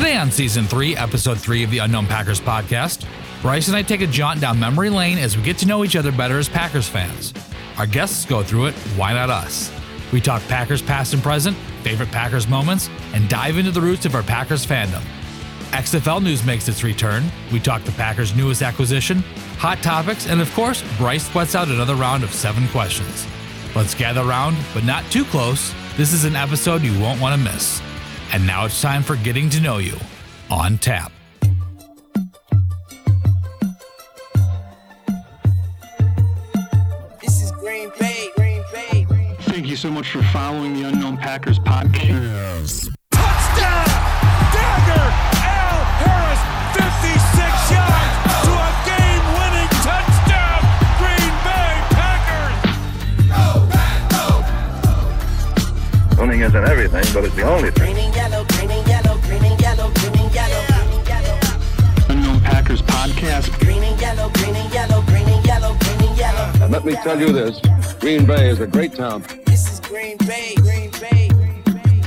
Today on season three, episode three of the Unknown Packers podcast, Brice and I take a jaunt down memory lane as we get to know each other better as Packers fans. Our guests go through it, why not us? We talk Packers past and present, favorite Packers moments, and dive into the roots of our Packers fandom. XFL news makes its return. We talk the Packers' newest acquisition, hot topics, and of course, Brice sweats out another round of seven questions. Let's gather around, but not too close. This is an episode you won't want to miss. And now it's time for Getting to Know You on tap. This is Green Bay, Green Bay. Thank you so much for following the Unknown Packers podcast. Touchdown! Dagger! Al Harris, 56 yards Packers! Winning isn't everything, but it's the only thing. Green and yellow, green and yellow, green and yellow, green and yellow, green and yellow. Unknown Packers podcast. Green and yellow, green and yellow, green and yellow, green and yellow. And let me tell you this, Green Bay is a great town. This is Green Bay, Green Bay, Green Bay.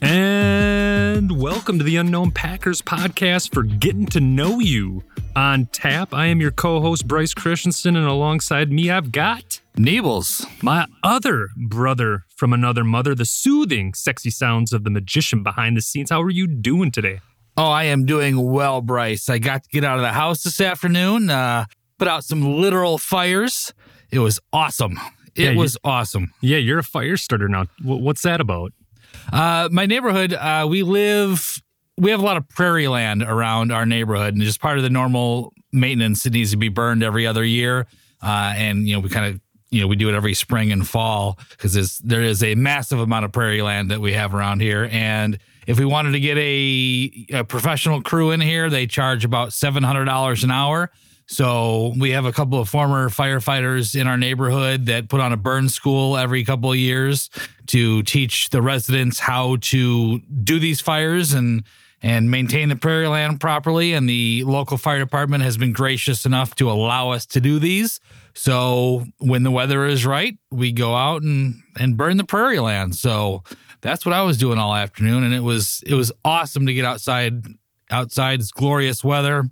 And welcome to the Unknown Packers podcast for getting to know you on tap. I am your co host, Brice Christensen, and alongside me, I've got Neebles. my other brother from another mother, the soothing, sexy sounds of the magician behind the scenes. How are you doing today? Oh, I am doing well, Brice. I got to get out of the house this afternoon, uh, put out some literal fires. It was awesome. It Yeah, was awesome. Yeah, you're a fire starter now. Wh- What's that about? Uh, my neighborhood, uh, we live, we have a lot of prairie land around our neighborhood, and just part of the normal maintenance, it needs to be burned every other year. Uh, and you know, we kind of, you know, we do it every spring and fall because there is a massive amount of prairie land that we have around here. And if we wanted to get a, a professional crew in here, they charge about seven hundred dollars an hour. So we have a couple of former firefighters in our neighborhood that put on a burn school every couple of years to teach the residents how to do these fires and and maintain the prairie land properly. And the local fire department has been gracious enough to allow us to do these. So when the weather is right, we go out and and burn the prairie land. So that's what I was doing all afternoon, and it was it was awesome to get outside. Outside, it's glorious weather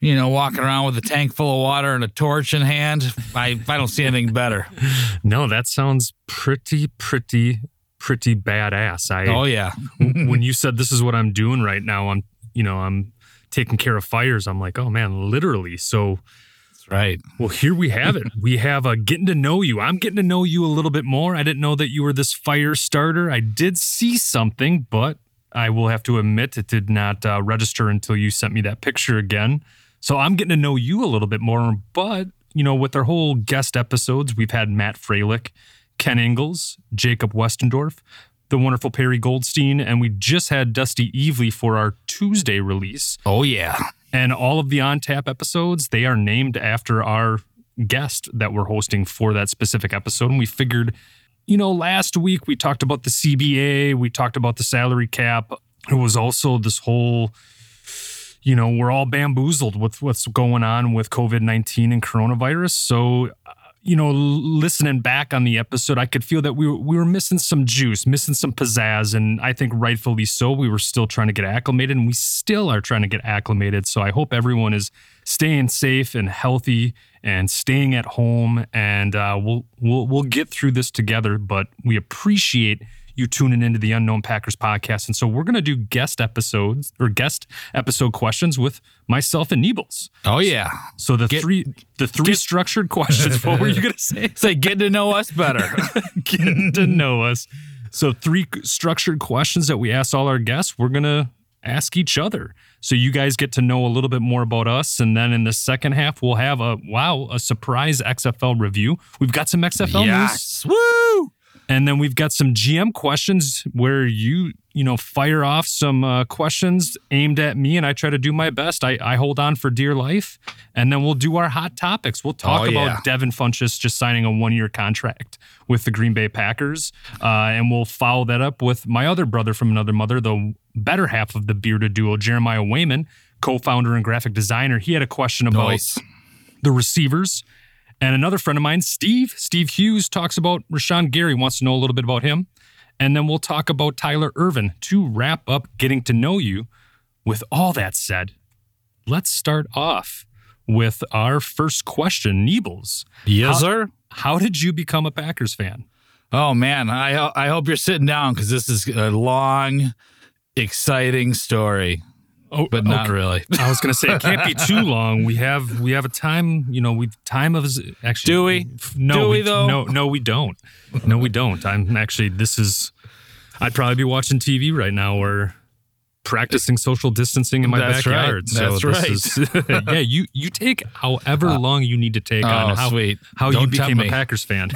you know, walking around with a tank full of water and a torch in hand. I, I don't see anything better. No, that sounds pretty, pretty, pretty badass. I Oh yeah. when you said this is what I'm doing right now, I'm you know I'm taking care of fires. I'm like, oh man, literally. So That's right. well, here we have it. We have a getting to know you. I'm getting to know you a little bit more. I didn't know that you were this fire starter. I did see something, but I will have to admit it did not uh, register until you sent me that picture again. So I'm getting to know you a little bit more. But you know, with our whole guest episodes, we've had Matt Freilich, Ken Ingalls, Jacob Westendorf, the wonderful Perry Goldstein, and we just had Dusty Evely for our Tuesday release. Oh yeah. And all of the on tap episodes, they are named after our guest that we're hosting for that specific episode. And we figured, you know, last week we talked about the CBA, we talked about the salary cap. It was also this whole, you know, we're all bamboozled with what's going on with COVID 19 and coronavirus. So, you know, listening back on the episode, I could feel that we were, we were missing some juice, missing some pizzazz. And I think rightfully so. We were still trying to get acclimated and we still are trying to get acclimated. So I hope everyone is staying safe and healthy and staying at home. And uh, we'll, we'll, we'll get through this together. But we appreciate you tuning into the Unknown Packers podcast. And so we're going to do guest episodes or guest episode questions with myself and Neebles. Oh yeah. So the Get- three the three structured questions. What were you going to say? Like getting to know us better. Getting to know us. So three structured questions that we ask all our guests. We're going to ask each other. So you guys get to know a little bit more about us. And then in the second half, we'll have a wow, a surprise XFL review. We've got some XFL news. Woo! And then we've got some GM questions where you, you know, fire off some uh, questions aimed at me and I try to do my best. I, I hold on for dear life. And then we'll do our hot topics. We'll talk Oh, about yeah. Devin Funchess just signing a one year contract with the Green Bay Packers. Uh, and we'll follow that up with my other brother from another mother, the better half of the bearded duo, Jeremiah Wayman, co founder and graphic designer. He had a question about Nice. the receivers. And another friend of mine, Steve, Steve Hughes, talks about Rashan Gary, wants to know a little bit about him. And then we'll talk about Tyler Ervin to wrap up getting to know you. With all that said, let's start off with our first question, Niebles. Yes, How- sir. How did you become a Packers fan? Oh man, I I hope you're sitting down because this is a long, exciting story, Oh, but not okay. really. I was gonna say it can't be too long. We have we have a time, you know, we time of actually. Do we? No, Do we, though? No, no, we don't. No, we don't. I'm actually. This is. I'd probably be watching TV right now or practicing social distancing in my That's right. backyard. So That's this is- yeah, you you take however long you need to take oh, on how sweet. how you Don't tempt became a. Packers fan.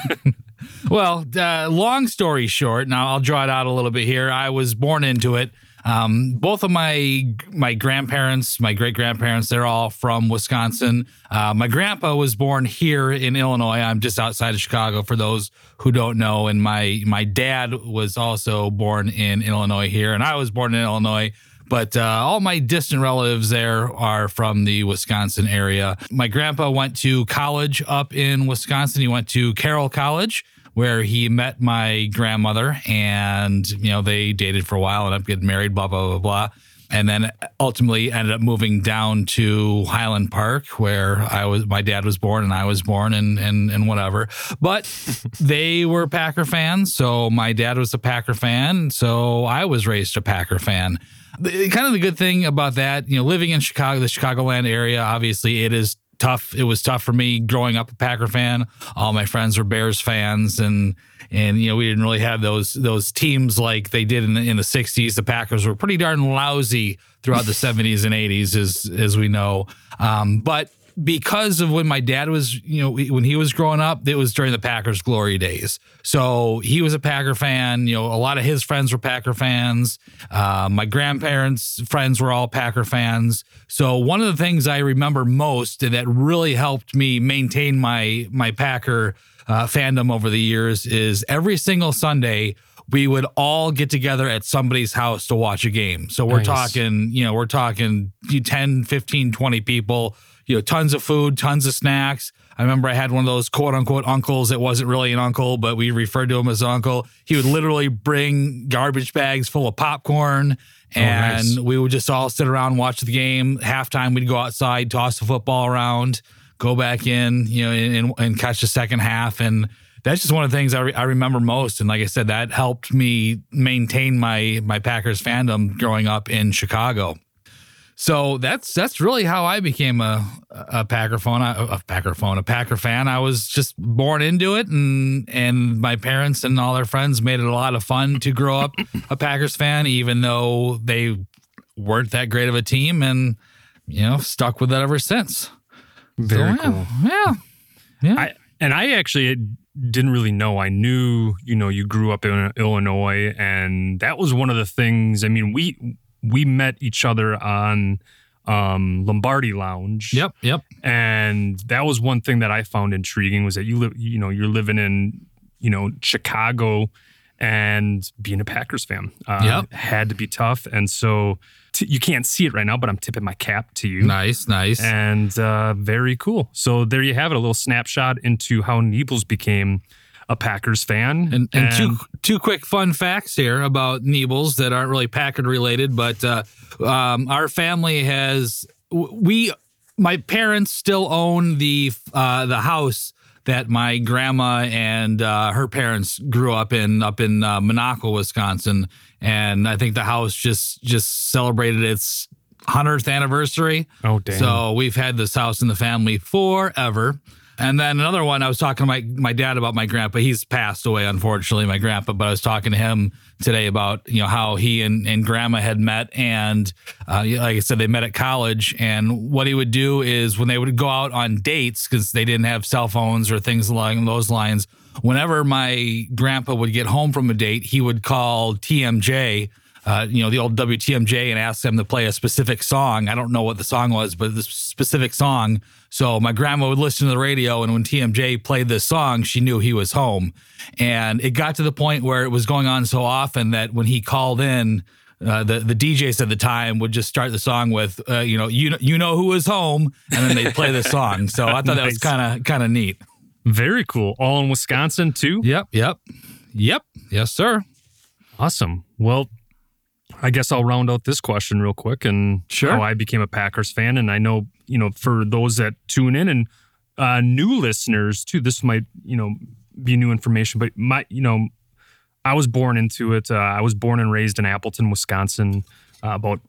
Well, uh, long story short, now I'll draw it out a little bit here. I was born into it. Um, both of my my grandparents, my great grandparents, they're all from Wisconsin. Uh, my grandpa was born here in Illinois. I'm just outside of Chicago for those who don't know. And my my dad was also born in Illinois here, and I was born in Illinois. But uh, all my distant relatives there are from the Wisconsin area. My grandpa went to college up in Wisconsin. He went to Carroll College, where he met my grandmother, and you know they dated for a while and up getting married. Blah blah blah blah. And then ultimately ended up moving down to Highland Park, where I was. My dad was born, and I was born, and and and whatever. But they were Packer fans, so my dad was a Packer fan, so I was raised a Packer fan the, kind of the good thing about that, you know, living in Chicago, the Chicagoland area, obviously it is tough. It was tough for me growing up a Packer fan. All my friends were Bears fans, and and you know we didn't really have those those teams like they did in the in the '60s. The Packers were pretty darn lousy throughout the '70s and '80s, as as we know. Um, but because of when my dad was, you know, when he was growing up, it was during the Packers' glory days. So he was a Packer fan. You know, a lot of his friends were Packer fans. Uh, my grandparents' friends were all Packer fans. So one of the things I remember most that really helped me maintain my my Packer uh, fandom over the years is every single Sunday we would all get together at somebody's house to watch a game. So we're Nice. talking, you know, we're talking 10, 15, 20 people, you know, tons of food, tons of snacks. I remember I had one of those quote unquote uncles that wasn't really an uncle, but we referred to him as uncle. He would literally bring garbage bags full of popcorn oh, and nice. we would just all sit around, watch the game. Halftime, we'd go outside, toss the football around, go back in, you know, and, and catch the second half. And that's just one of the things I, re- I remember most. And like I said, that helped me maintain my my Packers fandom growing up in Chicago. So that's that's really how I became a a Packer fan. A, a Packer fan, a Packer fan. I was just born into it, and and my parents and all their friends made it a lot of fun to grow up a Packers fan, even though they weren't that great of a team, and you know stuck with it ever since. Very So, cool. Yeah, yeah. I and I actually didn't really know. I knew, you know, you grew up in Illinois, and that was one of the things. I mean, we we met each other on um, Lombardi Lounge. yep, yep. and that was one thing that I found intriguing was that you live, you know, you're living in, you know, Chicago, and being a Packers fan, uh, Yep. had to be tough, and so t- you can't see it right now, but I'm tipping my cap to you. Nice, nice. And uh, very cool. So there you have it, a little snapshot into how Niebles became a Packers fan. And, and two two quick fun facts here about Niebles that aren't really Packer related, but uh, um, our family has we my parents still own the uh, the house that my grandma and uh, her parents grew up in up in uh, Monaco, Wisconsin, and I think the house just just celebrated its hundredth anniversary. Oh, damn. So we've had this house in the family forever. And then another one, I was talking to my, my dad about my grandpa. He's passed away, unfortunately, my grandpa, but I was talking to him today about, you know, how he and, and grandma had met. And uh, like I said, they met at college. And what he would do is when they would go out on dates, because they didn't have cell phones or things along those lines, whenever my grandpa would get home from a date, he would call TMJ uh, you know, the old WTMJ and ask them to play a specific song. I don't know what the song was, but this specific song. So my grandma would listen to the radio, and when TMJ played this song, she knew he was home. And it got to the point where it was going on so often that when he called in, uh, the the DJs at the time would just start the song with, uh, you know, you you know who was home, and then they'd play the song. So I thought that was kind of kind of neat. very cool. All in Wisconsin too. Yep, yep, yep. Yes, sir. Awesome. Well, I guess I'll round out this question real quick and Sure. how I became a Packers fan. And I know, you know, for those that tune in and uh, new listeners too, this might, you know, be new information, but my, you know, I was born into it. Uh, I was born and raised in Appleton, Wisconsin, uh, about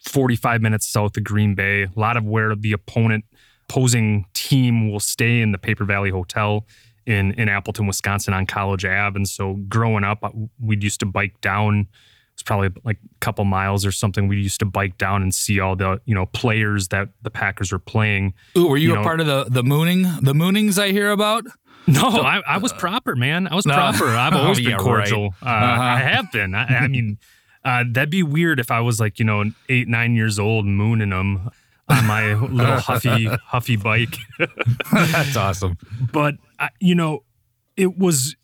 45 minutes south of Green Bay. A lot of where the opponent opposing team will stay in the Paper Valley Hotel in in Appleton, Wisconsin, on College Ave. And so, growing up, we used to bike down. It's probably like a couple miles or something. We used to bike down and see all the you know players that the Packers were playing. Ooh, were you, You a know- part of the the mooning the moonings I hear about? No, I, I was proper, man. I was No. proper. I've Oh, always yeah, been cordial. Uh, Uh-huh. I have been. I, I mean, uh, that'd be weird if I was like, you know, eight, nine years old, mooning them on my little huffy, huffy bike. That's awesome. but I, you know, it was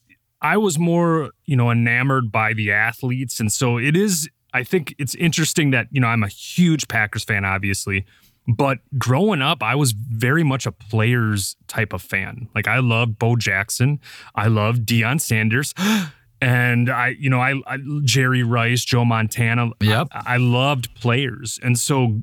I was more you know enamored by the athletes, and so it is. I think it's interesting that you know I'm a huge Packers fan, obviously, but growing up, I was very much a players type of fan. Like I loved Bo Jackson, I loved Deion Sanders. And I, you know, I, I Jerry Rice, Joe Montana. Yep. I, I loved players, and so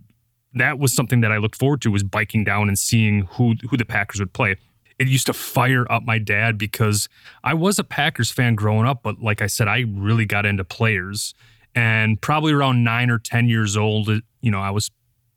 that was something that I looked forward to was biking down and seeing who who the Packers would play. It used to fire up my dad because I was a Packers fan growing up, but like I said, I really got into players. And probably around nine or 10 years old, you know, I was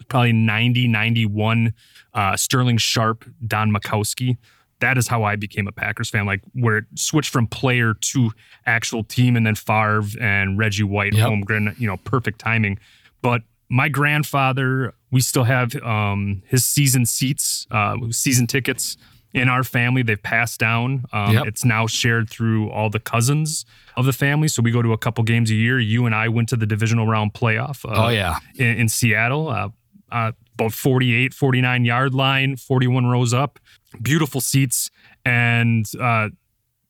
probably 90, 91, uh, Sterling Sharpe, Don Majkowski. That is how I became a Packers fan, like where it switched from player to actual team and then Favre and Reggie White, Yep. Holmgren, you know, perfect timing. But my grandfather, we still have um, his season seats, uh, season tickets in our family. They've passed down. Um, Yep. It's now shared through all the cousins of the family. So we go to a couple games a year. You and I went to the divisional round playoff. Uh, Oh yeah. in, in Seattle, uh, uh, about 48, 49 yard line, 41 rows up, beautiful seats. And uh,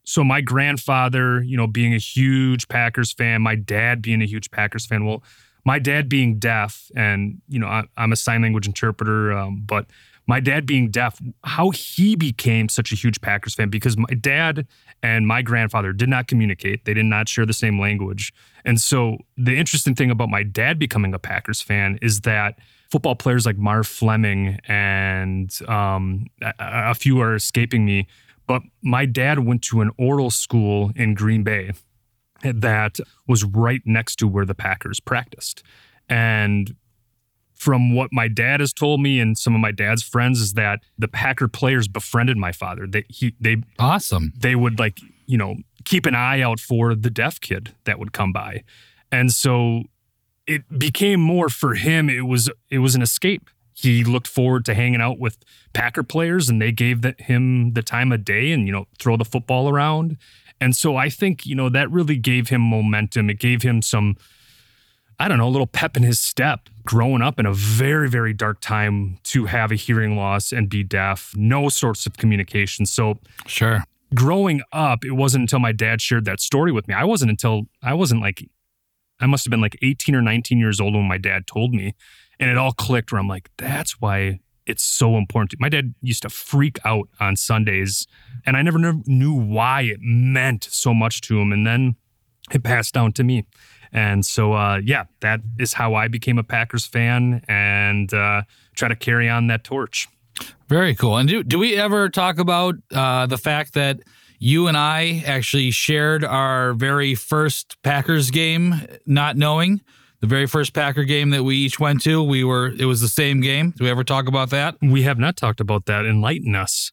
so my grandfather, you know, being a huge Packers fan, my dad being a huge Packers fan. Well, my dad being deaf, and you know, I, I'm a sign language interpreter, um, but my dad being deaf, how he became such a huge Packers fan because my dad and my grandfather did not communicate. They did not share the same language. And so the interesting thing about my dad becoming a Packers fan is that football players like Marv Fleming and um, a, a few are escaping me, but my dad went to an oral school in Green Bay that was right next to where the Packers practiced. And from what my dad has told me and some of my dad's friends is that the Packer players befriended my father. They he they Awesome. they would like, you know, keep an eye out for the deaf kid that would come by. And so it became more for him it was it was an escape. He looked forward to hanging out with Packer players and they gave the, him the time of day and you know throw the football around. And so I think, you know, that really gave him momentum. It gave him some I don't know, a little pep in his step growing up in a very, very dark time to have a hearing loss and be deaf, no sorts of communication. So Sure. growing up, it wasn't until my dad shared that story with me. I wasn't until I wasn't like, I must have been like 18 or 19 years old when my dad told me. And it all clicked where I'm like, that's why it's so important. My dad used to freak out on Sundays, and I never knew- knew why it meant so much to him. And then it passed down to me. And so, uh, yeah, that is how I became a Packers fan and uh, try to carry on that torch. Very cool. And do do we ever talk about uh, the fact that you and I actually shared our very first Packers game, not knowing the very first Packer game that we each went to? We were it was the same game. Do we ever talk about that? We have not talked about that. Enlighten us.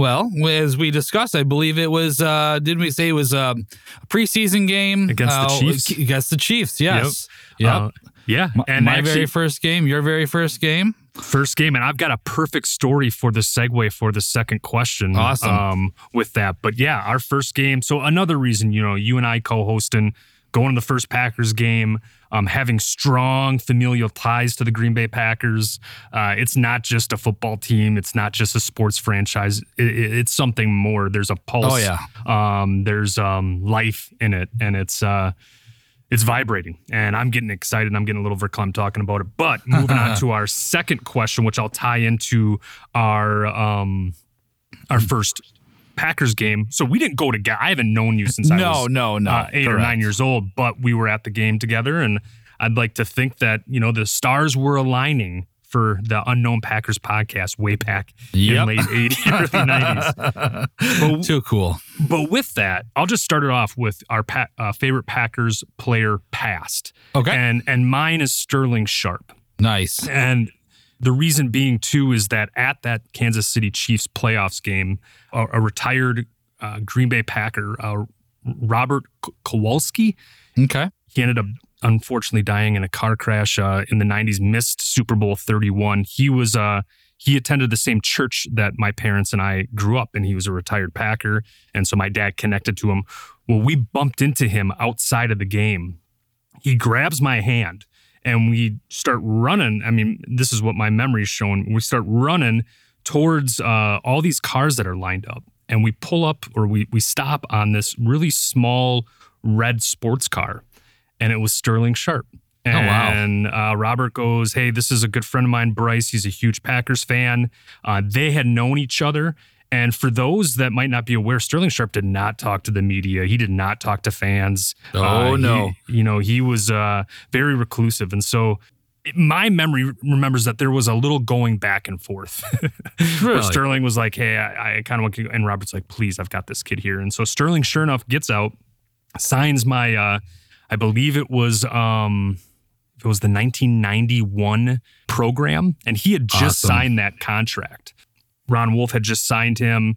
Well, as we discussed, I believe it was. Uh, didn't we say it was um, a preseason game Against the uh, Chiefs? Against the Chiefs, yes. Yep. Uh, yeah. And my actually, very first game, your very first game. first game, and I've got a perfect story for the segue for the second question. Awesome. Um, with that, but yeah, our first game. So another reason, you know, you and I co-hosting, going to the first Packers game, um, having strong familial ties to the Green Bay Packers. Uh, it's not just a football team. It's not just a sports franchise. It, it- it's something more. There's a pulse. Oh, yeah. Um, there's um, life in it, and it's. Uh, it's vibrating and I'm getting excited. I'm getting a little verklempt talking about it. But moving on to our second question, which I'll tie into our um our first Packers game. So we didn't go together. I haven't known you since I No, was no, no. uh, eight or nine years old, but we were at the game together, and I'd like to think that you know the stars were aligning for the Unknown Packers podcast way back Yep. in late 80s, early 90s. But, Too cool. but with that, I'll just start it off with our pa- uh, favorite Packers player past. Okay. And and mine is Sterling Sharpe. Nice. And the reason being, too, is that at that Kansas City Chiefs playoffs game, a, a retired uh, Green Bay Packer, uh, Robert Kowalski, Okay. he ended up unfortunately dying in a car crash uh, in the 90s, missed Super Bowl 31. He was. Uh, he attended the same church that my parents and I grew up in. He was a retired Packer. And so my dad connected to him. Well, we bumped into him outside of the game. He grabs my hand and we start running. I mean, this is what my memory is showing. We start running towards uh, all these cars that are lined up. And we pull up or we, we stop on this really small red sports car. And it was Sterling Sharpe. Oh, wow. And uh, Robert goes, Hey, this is a good friend of mine, Brice. He's a huge Packers fan. Uh, they had known each other. And for those that might not be aware, Sterling Sharpe did not talk to the media. He did not talk to fans. Oh, Uh, he- no. you know, he was uh, very reclusive. And so my memory remembers that there was a little going back and forth. Where Sterling was like, Hey, I, I kind of want to, and Robert's like, Please, I've got this kid here. And so Sterling, sure enough, gets out, signs my, uh, I believe it was, um, it was the 1991 program, and he had just Awesome. signed that contract. Ron Wolf had just signed him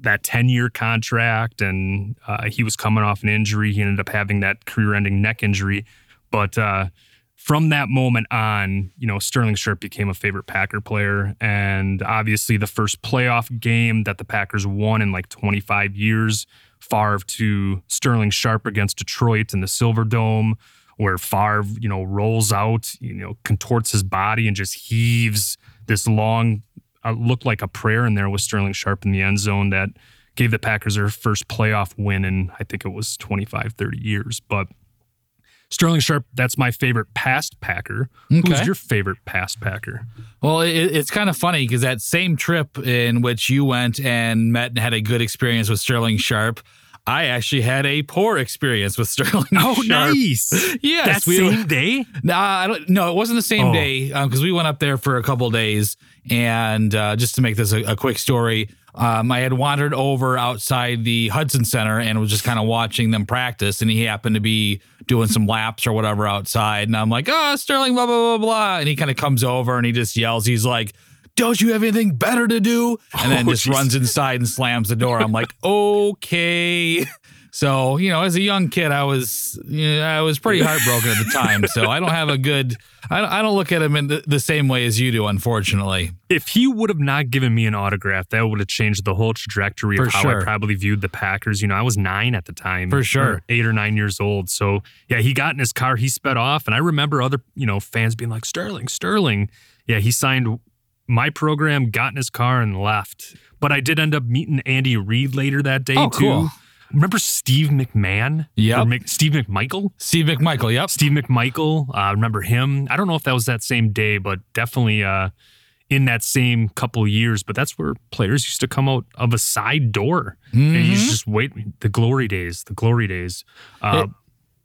that 10 year contract, and uh, he was coming off an injury. He ended up having that career ending neck injury. But uh, from that moment on, you know, Sterling Sharpe became a favorite Packer player. And obviously, the first playoff game that the Packers won in like 25 years, Favre to Sterling Sharpe against Detroit in the Silverdome, where Favre, you know, rolls out, you know, contorts his body and just heaves this long, uh, looked like a prayer in there with Sterling Sharpe in the end zone that gave the Packers their first playoff win in, I think it was 25, 30 years. But Sterling Sharpe, that's my favorite past Packer. Who's your favorite past Packer? Well, it, it's kind of funny because that same trip in which you went and met and had a good experience with Sterling Sharpe, I actually had a poor experience with Sterling Sharpe. Oh, nice. Yes, that we same day? Nah, I don't. No, it wasn't the same Oh. day because we went up there for a couple days, and uh, just to make this a, a quick story, um, I had wandered over outside the Hutson Center and was just kind of watching them practice, and he happened to be doing some laps or whatever outside, and I'm like, "Oh, Sterling, blah blah blah blah," and he kind of comes over and he just yells, he's like. Don't you have anything better to do? And then Oh, just jeez. runs inside and slams the door. I'm like, okay. So, you know, as a young kid, I was, you know, I was pretty heartbroken at the time. So I don't have a good, I don't, I don't look at him in the, the same way as you do, unfortunately. If he would have not given me an autograph, that would have changed the whole trajectory For of how sure. I probably viewed the Packers. You know, I was nine at the time. For sure. or eight or nine years old. So, yeah, he got in his car, he sped off. And I remember other, you know, fans being like, Sterling, Sterling. Yeah, he signed my program, got in his car, and left. But I did end up meeting Andy Reid later that day, Oh, too. cool. Remember Steve McMahon? Or Mc- Steve McMichael? Steve McMichael, yep. Steve McMichael. I remember him. I don't know if that was that same day, but definitely uh, in that same couple years. But that's where players used to come out of a side door. And you Mm-hmm. just wait. The glory days. The glory days. Uh,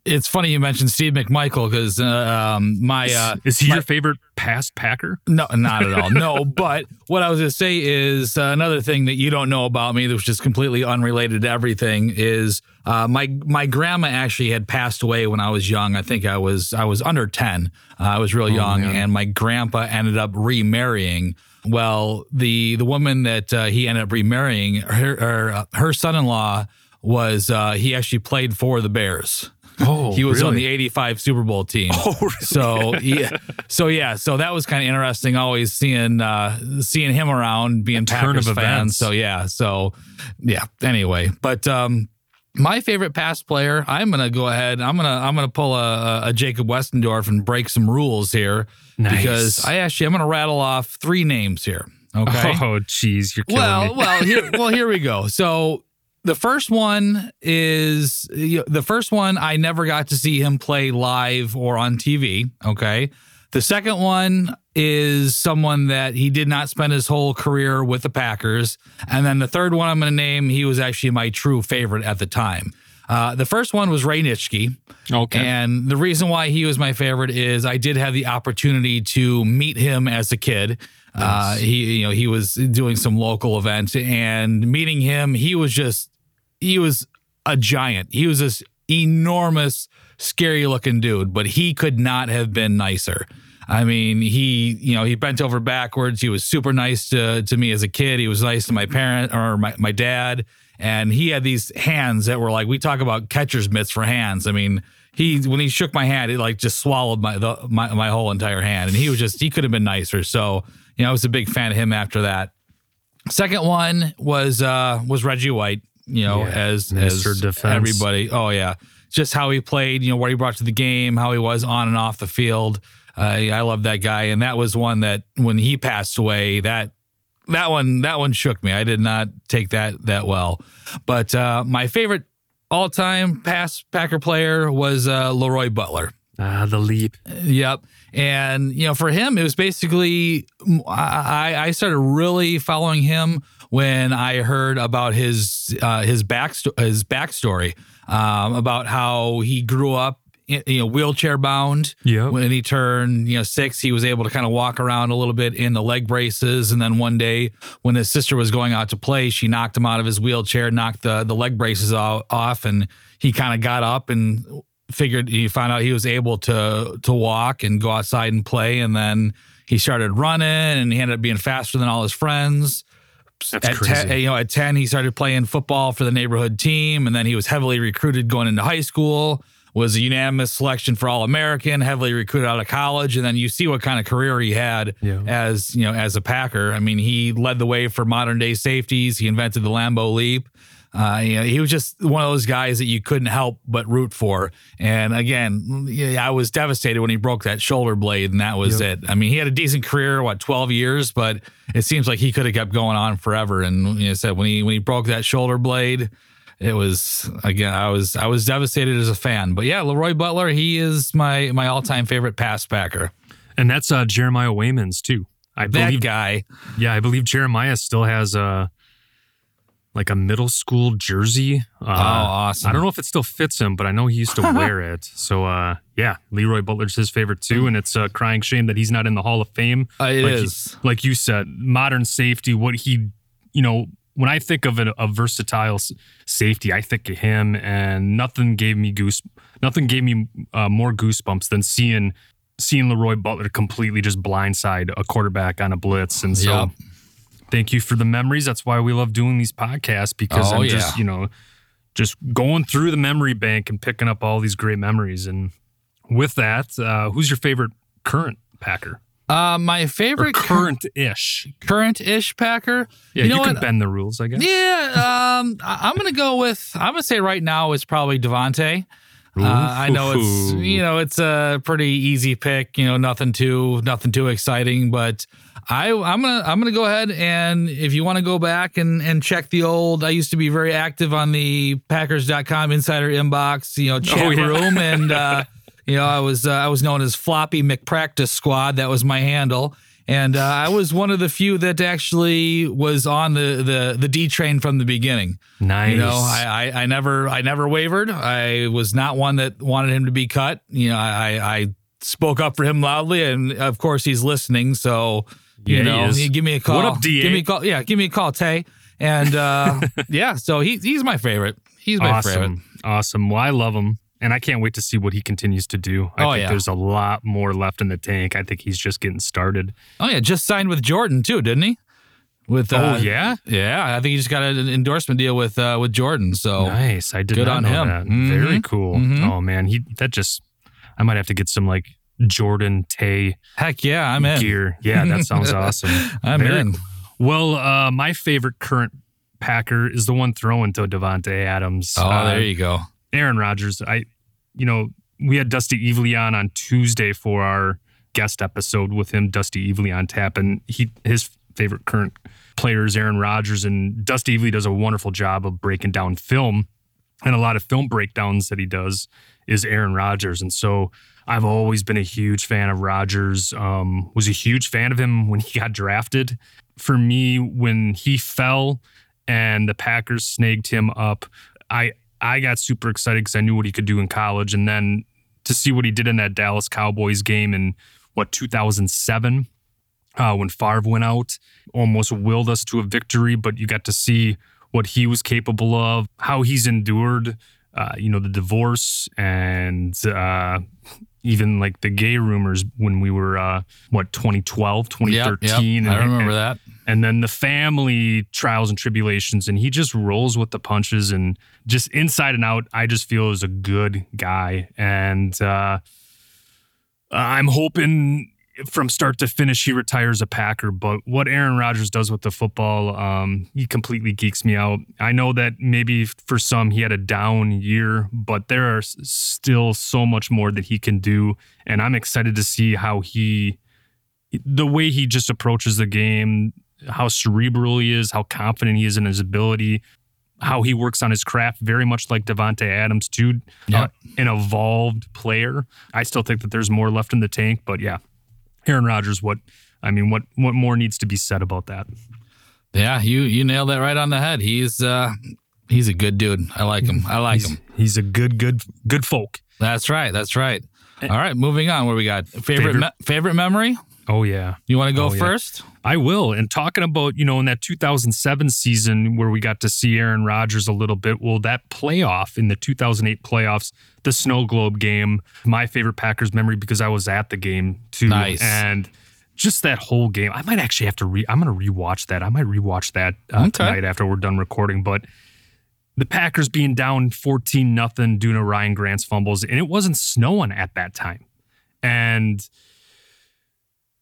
It's funny you mentioned Steve McMichael because uh, um, my uh, is he my- your favorite past Packer? No, not at all. No, but what I was going to say is uh, another thing that you don't know about me, which is completely unrelated to everything, is uh, my my grandma actually had passed away when I was young. I think I was I was under ten. Uh, I was real young, and my grandpa ended up remarrying. Well, the the woman that uh, he ended up remarrying, her her, uh, her son in law was uh, he actually played for the Bears. Oh, He was on the 85 Super Bowl team. Oh, really? So yeah, so yeah, so that was kind of interesting. Always seeing uh seeing him around, being turn Packers of fans. events. So yeah, so yeah. Anyway, but um, my favorite pass player, I'm gonna go ahead. I'm gonna I'm gonna pull a, a Jacob Westendorf and break some rules here Nice. because I actually I'm gonna rattle off three names here. Okay. Oh, jeez, you're killing Well, me. well, here, well, here we go. So the first one is you know, the first one. I never got to see him play live or on TV. Okay. The second one is someone that he did not spend his whole career with the Packers. And then the third one I'm going to name, he was actually my true favorite at the time. Uh, the first one was Ray Nitschke. Okay. And the reason why he was my favorite is I did have the opportunity to meet him as a kid. Uh, he, you know, he was doing some local event and meeting him, he was just, he was a giant. He was this enormous, scary looking dude, but he could not have been nicer. I mean, he, you know, he bent over backwards. He was super nice to, to me as a kid. He was nice to my parent or my, my dad. And he had these hands that were like, we talk about catcher's mitts for hands. I mean, he, when he shook my hand, it like just swallowed my, the, my, my whole entire hand. And he was just, he could have been nicer. So, you know, I was a big fan of him after that. Second one was, uh, was Reggie White, you know, Yeah, as, Mr. as Defense. everybody. Oh yeah. Just how he played, you know, what he brought to the game, how he was on and off the field. Uh, I love that guy. And that was one that when he passed away, that that one that one shook me. I did not take that that well. But uh, my favorite all time pass Packer player was uh, Leroy Butler. ah, the leap. Yep. And you know, for him, it was basically I, I started really following him when I heard about his uh, his back his backstory um, about how he grew up. You know, wheelchair bound. Yep. When he turned, you know, six, he was able to kind of walk around a little bit in the leg braces. And then one day, when his sister was going out to play, she knocked him out of his wheelchair, knocked the the leg braces off, and he kind of got up and figured he found out he was able to to walk and go outside and play and then he started running and he ended up being faster than all his friends That's at crazy. 10, you know at 10 he started playing football for the neighborhood team and then he was heavily recruited going into high school was a unanimous selection for all american heavily recruited out of college and then you see what kind of career he had Yeah. as you know as a packer i mean he led the way for modern day safeties he invented the Lambeau leap uh, you know, he was just one of those guys that you couldn't help but root for. And again, yeah, I was devastated when he broke that shoulder blade, and that was it. I mean, he had a decent career, what twelve years, but it seems like he could have kept going on forever. And you know, said when he when he broke that shoulder blade, it was again, I was I was devastated as a fan. But yeah, Leroy Butler, he is my my all time favorite pass backer. And that's uh, Jeremiah Waymans too. I That believe. guy, Yeah, I believe Jeremiah still has a like a middle school jersey. Uh, oh, awesome! I don't know if it still fits him, but I know he used to wear it. So uh, yeah, Leroy Butler's his favorite too, and it's a crying shame that he's not in the Hall of Fame. Uh, it like is. You, like you said, modern safety. What he, you know, when I think of a, a versatile safety, I think of him, and nothing gave me goose, nothing gave me uh, more goosebumps than seeing seeing Leroy Butler completely just blindside a quarterback on a blitz, and so. Yep. Thank you for the memories. That's why we love doing these podcasts because Oh, I'm just, you know, just going through the memory bank and picking up all these great memories. And with that, uh, who's your favorite current Packer? Uh, my favorite current ish. current ish Packer. Yeah, you you, know can what? bend the rules, I guess. Yeah, um, I'm gonna go with. I'm gonna say right now is probably Davante. Uh, I know it's you know it's a pretty easy pick. You know, nothing too nothing too exciting, but I I'm gonna I'm gonna go ahead and if you want to go back and and check the old. I used to be very active on the Packers.com insider inbox. You know, chat Oh, yeah. room and. uh You know, I was uh, I was known as Floppy McPractice Squad. That was my handle, and uh, I was one of the few that actually was on the the the D train from the beginning. Nice. You know, I, I I never I never wavered. I was not one that wanted him to be cut. You know, I I spoke up for him loudly, and of course he's listening. So you Yeah, know, he give me a call. What up, DA? Give me a call. Yeah, give me a call, Tay. And uh, yeah, so he he's my favorite. He's my favorite. awesome. Awesome. Well, I love him. And I can't wait to see what he continues to do. I Oh, think yeah. there's a lot more left in the tank. I think he's just getting started. Oh yeah, just signed with Jordan too, didn't he? With uh, oh, yeah? yeah. I think he just got an endorsement deal with uh, with Jordan. So Nice. I did Good not on know him. that. Mhm. Very cool. Mhm. Oh man, he that just I might have to get some like Jordan Tay heck yeah, I'm in. gear. Yeah, that sounds awesome. I'm Very in. Well, uh, my favorite current Packer is the one throwing to Davante Adams. Oh, Uh, there you go. Aaron Rodgers. I, you know, we had Dusty Evely on Tuesday for our guest episode with him, Dusty Evely on tap, and he his favorite current player is Aaron Rodgers, and Dusty Evely does a wonderful job of breaking down film. and a lot of film breakdowns that he does is Aaron Rodgers. And so I've always been a huge fan of Rodgers. Um, was a huge fan of him when he got drafted. For me, when he fell and the Packers snagged him up, I I got super excited because I knew what he could do in college, and then to see what he did in that Dallas Cowboys game in what 2007 uh, when Favre went out, almost willed us to a victory. But you got to see what he was capable of, how he's endured, uh, you know, the divorce and uh, even like the gay rumors when we were uh, what 2012, 2013. yep. I and- remember and- that. And then the family trials and tribulations and he just rolls with the punches and just inside and out i just feel is a good guy. And uh i'm hoping from start to finish he retires a packer but what aaron rodgers does with the football um he completely geeks me out. I know that maybe for some he had a down year but there are still so much more that he can do. And i'm excited to see how he the way he just approaches the game, how cerebral he is, how confident he is in his ability, how he works on his craft, very much like Davante Adams, too. Uh, an evolved player. I still think that there's more left in the tank, but yeah, Aaron Rodgers. What I mean, what what more needs to be said about that? Yeah, you you nailed that right on the head. He's uh he's a good dude. I like him. I like He's, him. he's a good, good, good folk. That's right. That's right. All right, moving on. Where we got? Favorite Favorite- me- favorite memory? Oh yeah. You want to go Oh, yeah. first? I will. And talking about, you know, in that 2007 season where we got to see Aaron Rodgers a little bit, well, that playoff in the 2008 playoffs, the snow globe game, my favorite Packers memory because I was at the game too. Nice. And just that whole game, I might actually have to re, I'm going to rewatch that. I might rewatch that uh, Okay. tonight after we're done recording. But the Packers being down 14 nothing due to Ryan Grant's fumbles, and it wasn't snowing at that time. And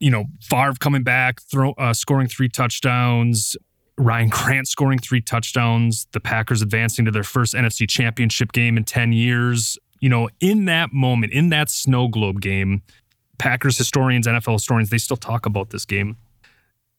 you know, Favre coming back, throw, uh, scoring three touchdowns, Ryan Grant scoring three touchdowns, the Packers advancing to their first NFC championship game in 10 years. You know, in that moment, in that snow globe game, Packers historians, NFL historians, they still talk about this game.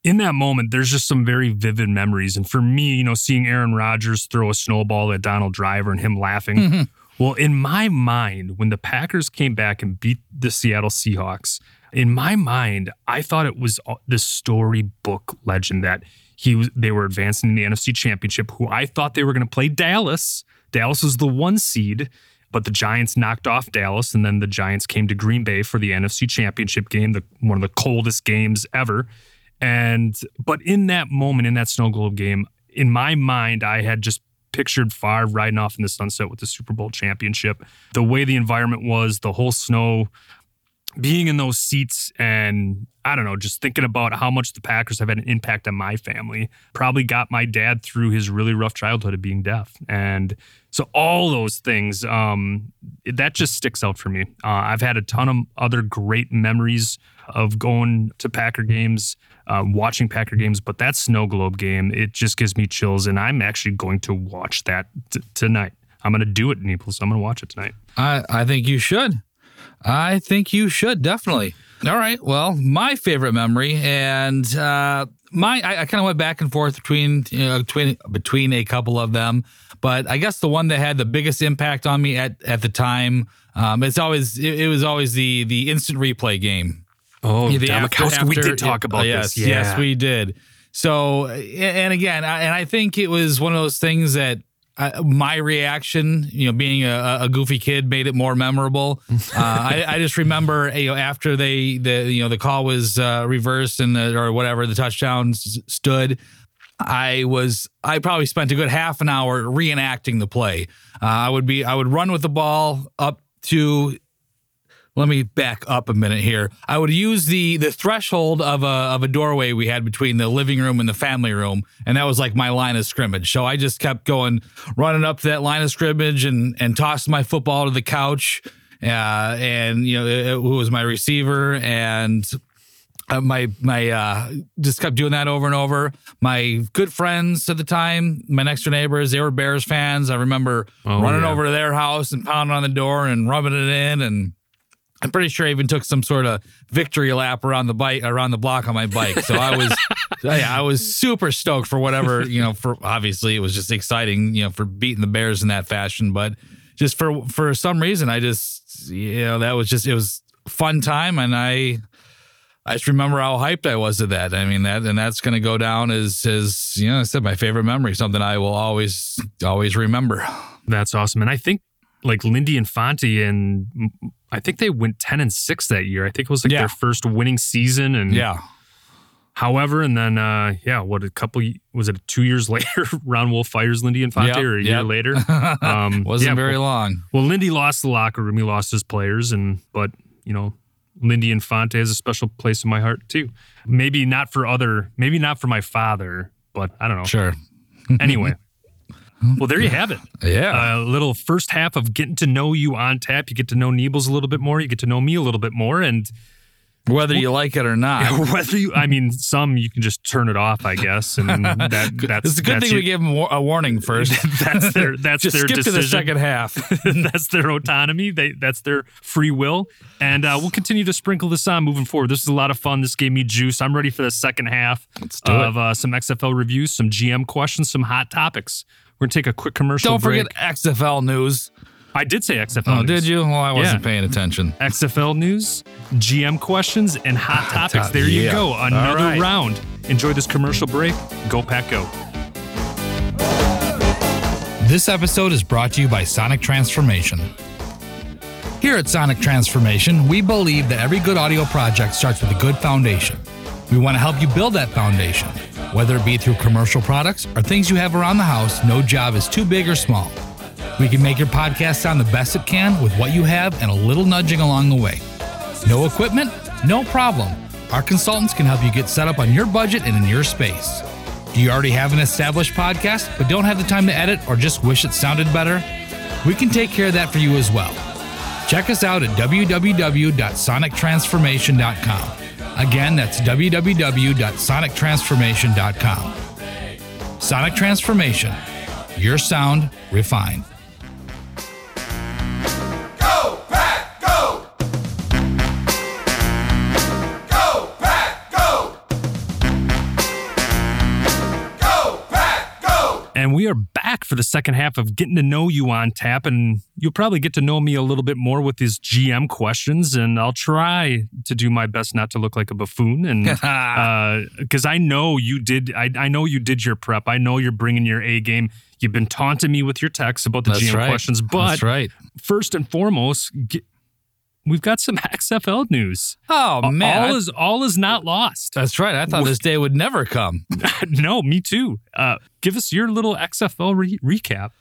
In that moment, there's just some very vivid memories. And for me, you know, seeing Aaron Rodgers throw a snowball at Donald Driver and him laughing. Well, in my mind, when the Packers came back and beat the Seattle Seahawks, in my mind, I thought it was uh, the storybook legend that he was. They were advancing in the NFC Championship. Who I thought they were going to play Dallas. Dallas was the one seed, but the Giants knocked off Dallas, and then the Giants came to Green Bay for the NFC Championship game, the one of the coldest games ever. And but in that moment, in that snow globe game, in my mind, I had just pictured Favre riding off in the sunset with the Super Bowl championship. The way the environment was, the whole snow, being in those seats, and I don't know, just thinking about how much the Packers have had an impact on my family. Probably got my dad through his really rough childhood of being deaf, and so all those things, um, that just sticks out for me. Uh, I've had a ton of other great memories of going to Packer games, uh, watching Packer games, but that snow globe game, it just gives me chills, and I'm actually going to watch that t- tonight. I'm going to do it, Naples. I'm going to watch it tonight. I I think you should. I think you should definitely. All right. Well, my favorite memory and uh, my I, I kind of went back and forth between you know, between between a couple of them, but I guess the one that had the biggest impact on me at at the time, um, it's always it, it was always the the instant replay game. Oh, Yeah, the Damakowski, we did talk about yes, this. Yes, we did. So, and again, I- and I think it was one of those things that my reaction, you know, being a, a goofy kid, made it more memorable. Uh, I, I just remember, you know, after they, the you know, the call was uh, reversed and the, or whatever, the touchdown stood. I was I probably spent a good half an hour reenacting the play. Uh, I would be I would run with the ball up to let me back up a minute here. I would use the the threshold of a of a doorway we had between the living room and the family room, and that was like my line of scrimmage. So I just kept going, running up to that line of scrimmage and and tossing my football to the couch. Uh, and you know it, it- who was my receiver and uh, my my uh just kept doing that over and over my good friends at the time my next door neighbors they were bears fans i remember Oh, running yeah. over to their house and pounding on the door and rubbing it in and i'm pretty sure i even took some sort of victory lap around the bike around the block on my bike so i was I was super stoked for whatever, you know, for obviously it was just exciting, you know, for beating the Bears in that fashion. But just for for some reason, I just you know, that was just it was fun time and I I just remember how hyped I was at that. I mean that and that's gonna go down as as you know, I said my favorite memory, something I will always always remember. That's awesome. And I think like Lindy Infante and I think they went 10 and 6 that year. I think it was like Yeah. their first winning season and Yeah. however and then uh yeah, what a couple was it 2 years later Ron Wolf fires Lindy Infante Yep, or a year later. Um Wasn't yeah, very well, long. well Lindy lost the locker room, he lost his players and but, you know, Lindy Infante has a special place in my heart too. Maybe not for other, maybe not for my father, but I don't know. Sure. Anyway. well, there you have it. Yeah. A little first half of getting to know you on tap. You get to know Neebles a little bit more. You get to know me a little bit more. And Whether you like it or not. whether you, I mean, some you can just turn it off, I guess. And that, that's It's a good thing we gave them a warning first. That's their that's Just their skip decision. to the second half. that's their autonomy. They that's their free will, and uh, we'll continue to sprinkle this on moving forward. This is a lot of fun. This gave me juice. I'm ready for the second half do it. of uh, some XFL reviews, some GM questions, some hot topics. We're gonna take a quick commercial break. Don't break. forget XFL news. I did say XFL. Oh, news. did you? Well, I wasn't Yeah. paying attention. XFL news, GM questions, and hot topics. There you go. Another right. round. Enjoy this commercial break. Go Pack Go. This episode is brought to you by Sonic Transformation. Here at Sonic Transformation, we believe that every good audio project starts with a good foundation. We want to help you build that foundation. Whether it be through commercial products or things you have around the house, no job is too big or small. We can make your podcast sound the best it can with what you have and a little nudging along the way. No equipment? No problem. Our consultants can help you get set up on your budget and in your space. Do you already have an established podcast but don't have the time to edit or just wish it sounded better? We can take care of that for you as well. Check us out at www.sonictransformation.com. Again, that's www.sonictransformation.com. Sonic Transformation. Your sound refined. Back for the second half of getting to know you on tap. And you'll probably get to know me a little bit more with these GM questions. And I'll try to do my best not to look like a buffoon. And uh, because I know you did, I, I know you did your prep. I know you're bringing your A game. You've been taunting me with your texts about the That's GM right. questions. But That's right. first and foremost, get, we've got some XFL news. Oh, man. all I- is all is not lost. that's right. I thought this day would never come. no, me too. Uh, give us your little XFL re- recap.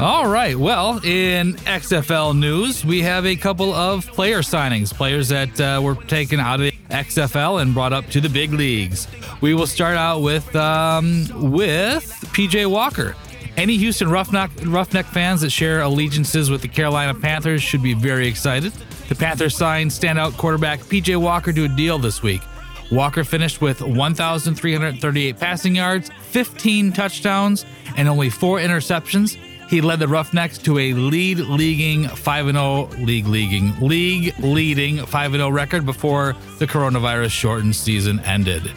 All right. Well, in XFL news, we have a couple of player signings, players that uh, were taken out of the XFL and brought up to the big leagues. We will start out with um, with PJ Walker. Any Houston Roughneck, Roughneck fans that share allegiances with the Carolina Panthers should be very excited. The Panthers signed standout quarterback PJ Walker to a deal this week. Walker finished with 1,338 passing yards, 15 touchdowns, and only four interceptions. He led the Roughnecks to a lead leaguing 5 0 league leaguing league leading 5 0 record before the coronavirus shortened season ended.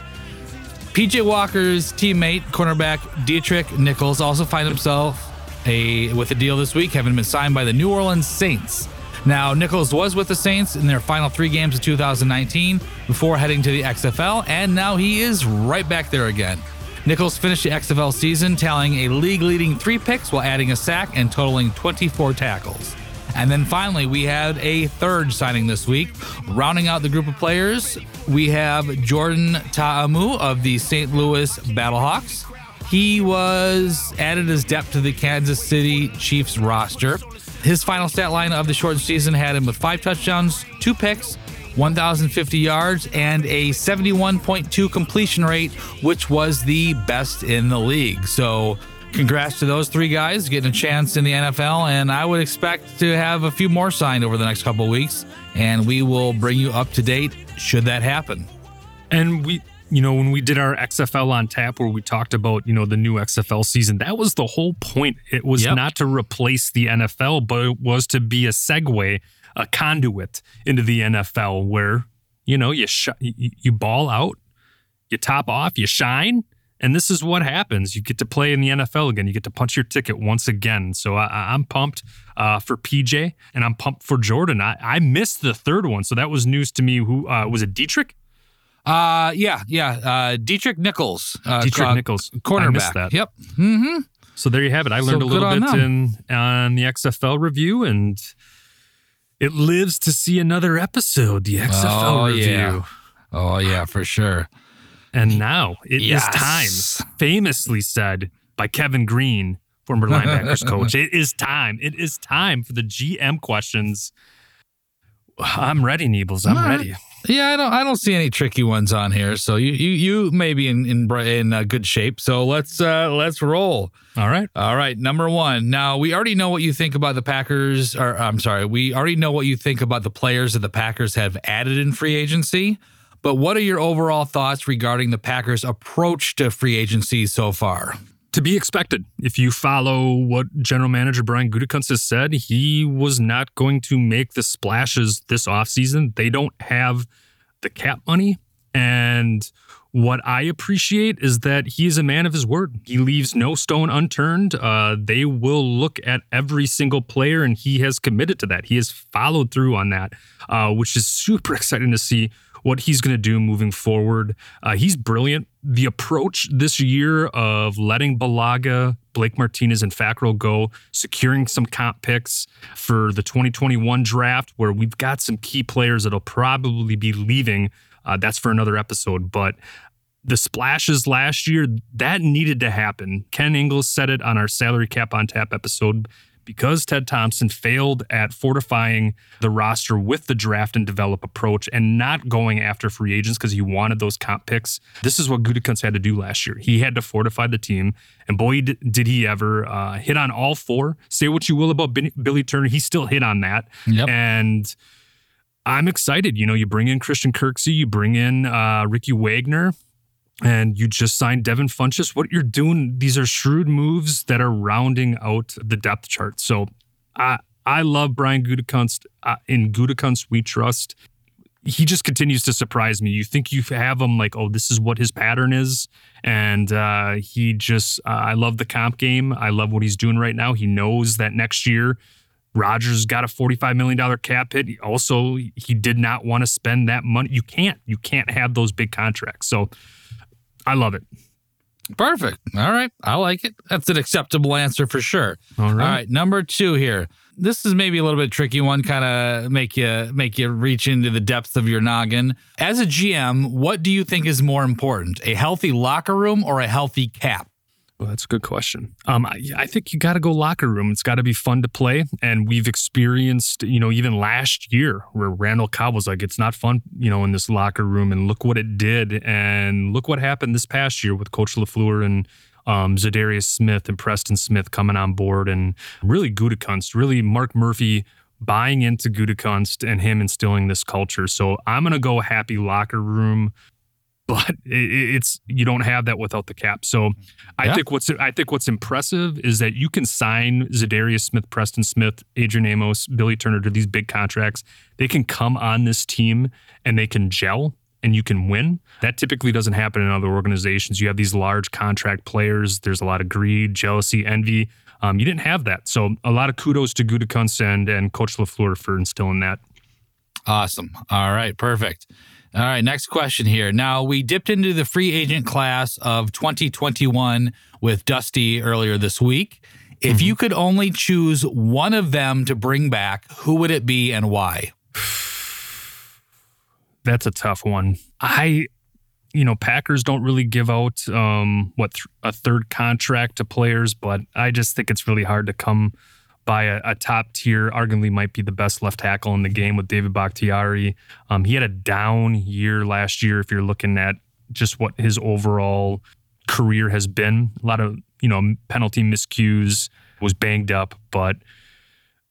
PJ Walker's teammate, cornerback Deatrick Nichols, also find himself a with a deal this week, having been signed by the New Orleans Saints. Now, Nichols was with the Saints in their final three games of 2019 before heading to the XFL, and now he is right back there again. Nichols finished the XFL season tallying a league leading three picks while adding a sack and totaling 24 tackles. And then finally, we had a third signing this week. Rounding out the group of players, we have Jordan Ta'amu of the St. Louis Battlehawks. He was added as depth to the Kansas City Chiefs roster. His final stat line of the short season had him with five touchdowns, two picks, 1,050 yards, and a 71.2 completion rate, which was the best in the league. So, congrats to those three guys getting a chance in the NFL. And I would expect to have a few more signed over the next couple of weeks. And we will bring you up to date should that happen. And we, you know, when we did our XFL on tap, where we talked about, you know, the new XFL season, that was the whole point. It was Yep. not to replace the NFL, but it was to be a segue, a conduit into the NFL where, You know, you sh- you you ball out, you top off, you shine, and this is what happens. You get to play in the NFL again. You get to punch your ticket once again. So I, I'm pumped uh, for PJ, and I'm pumped for Jordan. I, I missed the third one, so that was news to me. Who uh, was it? Deatrick? Uh, yeah, yeah. Uh, Deatrick Nichols, uh, Deatrick Nichols. I cornerback. missed that. Yep. Mm-hmm. So there you have it. I So learned a little bit them. in on the XFL review, and it lives to see another episode. The XFL Oh, review. yeah. Oh yeah, for sure. And now it is Yes. time, famously said by Kevin Greene, former linebackers coach. It is time. It is time for the GM questions. I'm ready, Neebles. I'm right. ready. Yeah, I don't. I don't see any tricky ones on here. So you, you, you may be in in in uh, good shape. So let's uh, let's roll. All right. All right, number one. Now we already know what you think about the Packers. Or I'm sorry, we already know what you think about the players that the Packers have added in free agency. But what are your overall thoughts regarding the Packers' approach to free agency so far? to be expected. If you follow what general manager Brian Gutekunst has said, he was not going to make the splashes this offseason. They don't have the cap money. And what I appreciate is that he is a man of his word. He leaves no stone unturned. Uh, they will look at every single player, and he has committed to that. He has followed through on that, uh, which is super exciting to see what he's going to do moving forward. Uh, he's brilliant. The approach this year of letting Bulaga, Blake Martinez, and Fackrell go, securing some comp picks for the 2021 draft, where we've got some key players that'll probably be leaving. Uh, that's for another episode. But the splashes last year, that needed to happen. Ken Ingalls said it on our salary cap on tap episode because Ted Thompson failed at fortifying the roster with the draft and develop approach and not going after free agents because he wanted those comp picks. This is what Gutekunst had to do last year. He had to fortify the team, and boy, did he ever uh, hit on all four. Say what you will about Billy Turner, he still hit on that. Yep. And I'm excited. You know, you bring in Christian Kirksey, you bring in uh, Ricky Wagner, and you just signed Devin Funchess. What you're doing, these are shrewd moves that are rounding out the depth chart. So I I love Brian Gutekunst. Uh, in Gutekunst, we trust. He just continues to surprise me. You think you have him like, oh, this is what his pattern is, and uh, he just. Uh, I love the comp game. I love what he's doing right now. He knows that next year Rodgers got a $45 million cap hit. Also, he did not want to spend that money. You can't. You can't have those big contracts. So I love it. Perfect. All right. I like it. That's an acceptable answer for sure. All All right. Number two here. This is maybe a little bit tricky one, kind of make you make you reach into the depths of your noggin. As a GM, what do you think is more important? A healthy locker room or a healthy cap? Well, that's a good question. Um, I, I think you got to go locker room. It's got to be fun to play, and we've experienced, you know, even last year where Randall Cobb was like, "It's not fun," you know, in this locker room, and look what it did, and look what happened this past year with Coach LaFleur and um, Za'Darius Smith and Preston Smith coming on board, and really Gutekunst, really Mark Murphy buying into Gutekunst and him instilling this culture. So I'm gonna go happy locker room but it's you don't have that without the cap. So I Yeah. think what's I think what's impressive is that you can sign Za'Darius Smith, Preston Smith, Adrian Amos, Billy Turner to these big contracts. They can come on this team and they can gel and you can win. That typically doesn't happen in other organizations. You have these large contract players. There's a lot of greed, jealousy, envy. Um, you didn't have that. So a lot of kudos to Gutekunst and, and Coach LaFleur for instilling that. Awesome. All right, perfect. All right, next question here. Now, we dipped into the free agent class of 2021 with Dusty earlier this week. If you could only choose one of them to bring back, who would it be and why? That's a tough one. I, you know, Packers don't really give out um, what th- a third contract to players, but I just think it's really hard to come by a, a top tier. Arguably, might be the best left tackle in the game with David Bakhtiari. Um, he had a down year last year. If you're looking at just what his overall career has been, a lot of you know penalty miscues, was banged up, but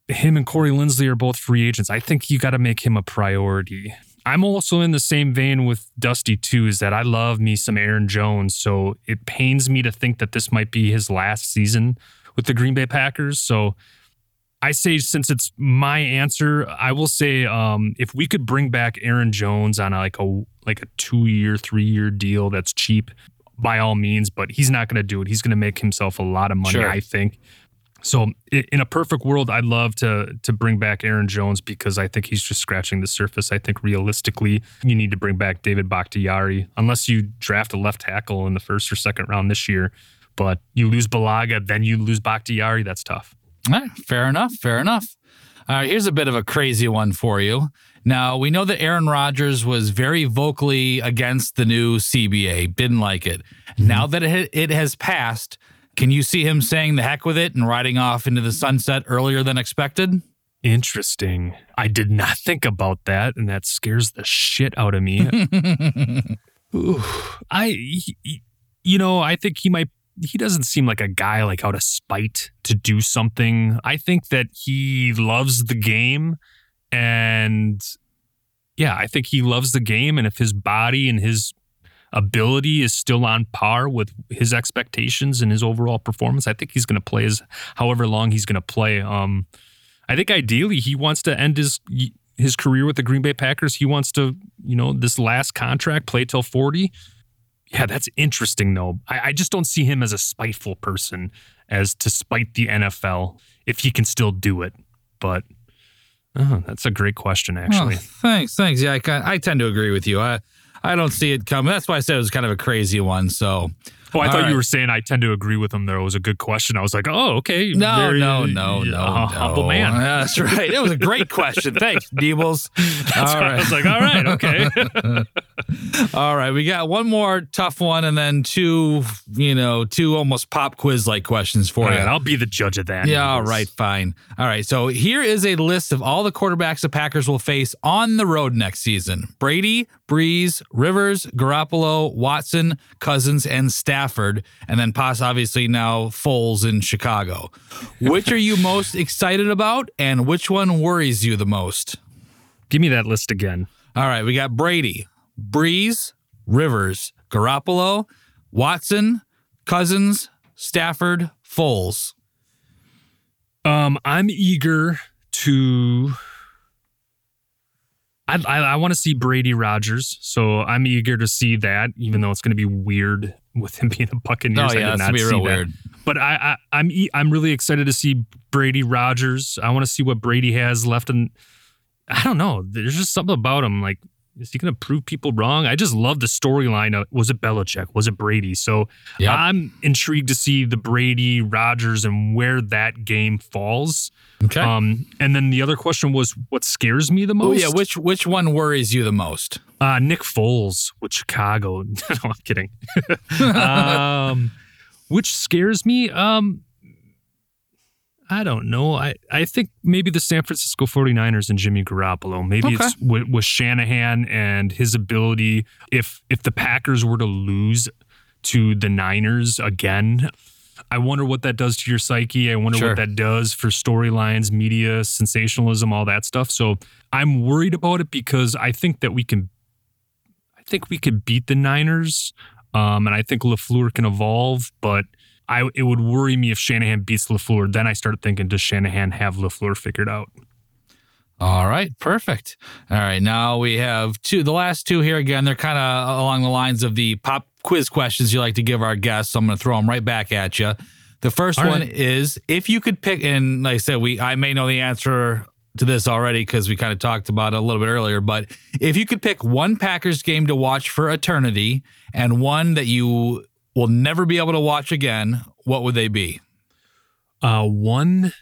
him and Corey Linsley are both free agents. I think you got to make him a priority. I'm also in the same vein with Dusty too, is that I love me some Aaron Jones. So it pains me to think that this might be his last season with the Green Bay Packers. So I say since it's my answer, I will say um, if we could bring back Aaron Jones on a, like a like a two year, three year deal that's cheap, by all means. But he's not going to do it. He's going to make himself a lot of money, Sure. I think. So in a perfect world, I'd love to to bring back Aaron Jones because I think he's just scratching the surface. I think realistically, you need to bring back David Bakhtiari unless you draft a left tackle in the first or second round this year. But you lose Bulaga, then you lose Bakhtiari. That's tough. Right, fair enough. Fair enough. All right, here's a bit of a crazy one for you. Now, we know that Aaron Rodgers was very vocally against the new CBA, didn't like it. Mm-hmm. Now that it, it has passed, can you see him saying the heck with it and riding off into the sunset earlier than expected? Interesting. I did not think about that, and that scares the shit out of me. Ooh, I, you know, I think he might. He doesn't seem like a guy like out of spite to do something. I think that he loves the game, and yeah, I think he loves the game. And if his body and his ability is still on par with his expectations and his overall performance, I think he's going to play as however long he's going to play. Um, I think ideally he wants to end his his career with the Green Bay Packers. He wants to, you know, this last contract play till forty. Yeah, that's interesting though. I, I just don't see him as a spiteful person as to spite the NFL if he can still do it. But oh, that's a great question, oh, actually. Oh, thanks, thanks. Yeah, I, I tend to agree with you. I I don't see it coming. That's why I said it was kind of a crazy one. So Oh, I All thought right. you were saying I tend to agree with him. There was a good question. I was like, oh, okay. No, Very, no, no, no, uh, no. humble man. That's right. It was a great question. Thanks, Neebles. That's All I was like, all right, okay. All right, we got one more tough one, and then two, you know, two almost pop quiz like questions for all you. right, I'll be the judge of that. yeah, all Eagles. fine. All right, so here is a list of all the quarterbacks the Packers will face on the road next season: Brady, Brees, Rivers, Garoppolo, Watson, Cousins, and Stafford, and then Pass obviously now Foles in Chicago. Which are you most excited about, and which one worries you the most? Give me that list again. All right, we got Brady, Brees, Rivers, Garoppolo, Watson, Cousins, Stafford, Foles. Um, I'm eager to. I I, I want to see Brady Rodgers, so I'm eager to see that. Even though it's going to be weird with him being a Buccaneers, Oh, yeah, I did not be see real that. weird. But I, I I'm I'm really excited to see Brady Rodgers. I want to see what Brady has left in. I don't know. There's just something about him. Like, is he going to prove people wrong? I just love the storyline. Was it Belichick? Was it Brady? So Yep. I'm intrigued to see the Brady Rodgers and where that game falls. Okay. Um, and then the other question was, what scares me the most? oh yeah, which which one worries you the most? Uh, Nick Foles with Chicago. no, I'm kidding. um, which scares me. Um, I don't know. I, I think maybe the San Francisco 49ers and Jimmy Garoppolo. Maybe Okay. it's with, with Shanahan and his ability. If if the Packers were to lose to the Niners again, I wonder what that does to your psyche. I wonder Sure. what that does for storylines, media, sensationalism, all that stuff. So I'm worried about it because I think that we can I think we could beat the Niners, um, and I think LaFleur can evolve. But I it would worry me if Shanahan beats LaFleur. Then I start thinking, does Shanahan have LaFleur figured out? All right, perfect. All right, now we have two. The last two here again, they're kind of along the lines of the pop quiz questions you like to give our guests. So I'm going to throw them right back at you. The first All one right. is if you could pick, and like I said, we I may know the answer to this already because we kind of talked about it a little bit earlier. But if you could pick one Packers game to watch for eternity and one that you will never be able to watch again, what would they be? Uh, one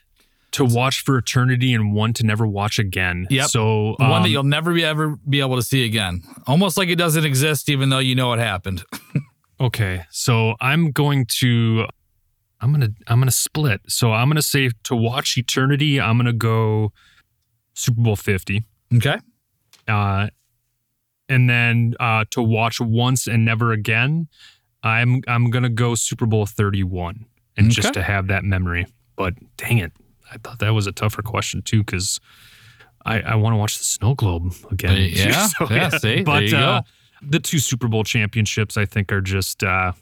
to watch for eternity and one to never watch again. Yep. So one um, that you'll never be ever be able to see again. Almost like it doesn't exist, even though you know it happened. Okay, so I'm going to I'm gonna I'm gonna split. So I'm gonna say to watch eternity, I'm gonna go Super Bowl 50. Okay. Uh, and then uh, to watch once and never again, I'm I'm gonna go Super Bowl 31, and just to have that memory. But dang it, I thought that was a tougher question too, because I I want to watch the Snow Globe again. Uh, yeah, yeah, see, but uh, the two Super Bowl championships, I think, are just uh,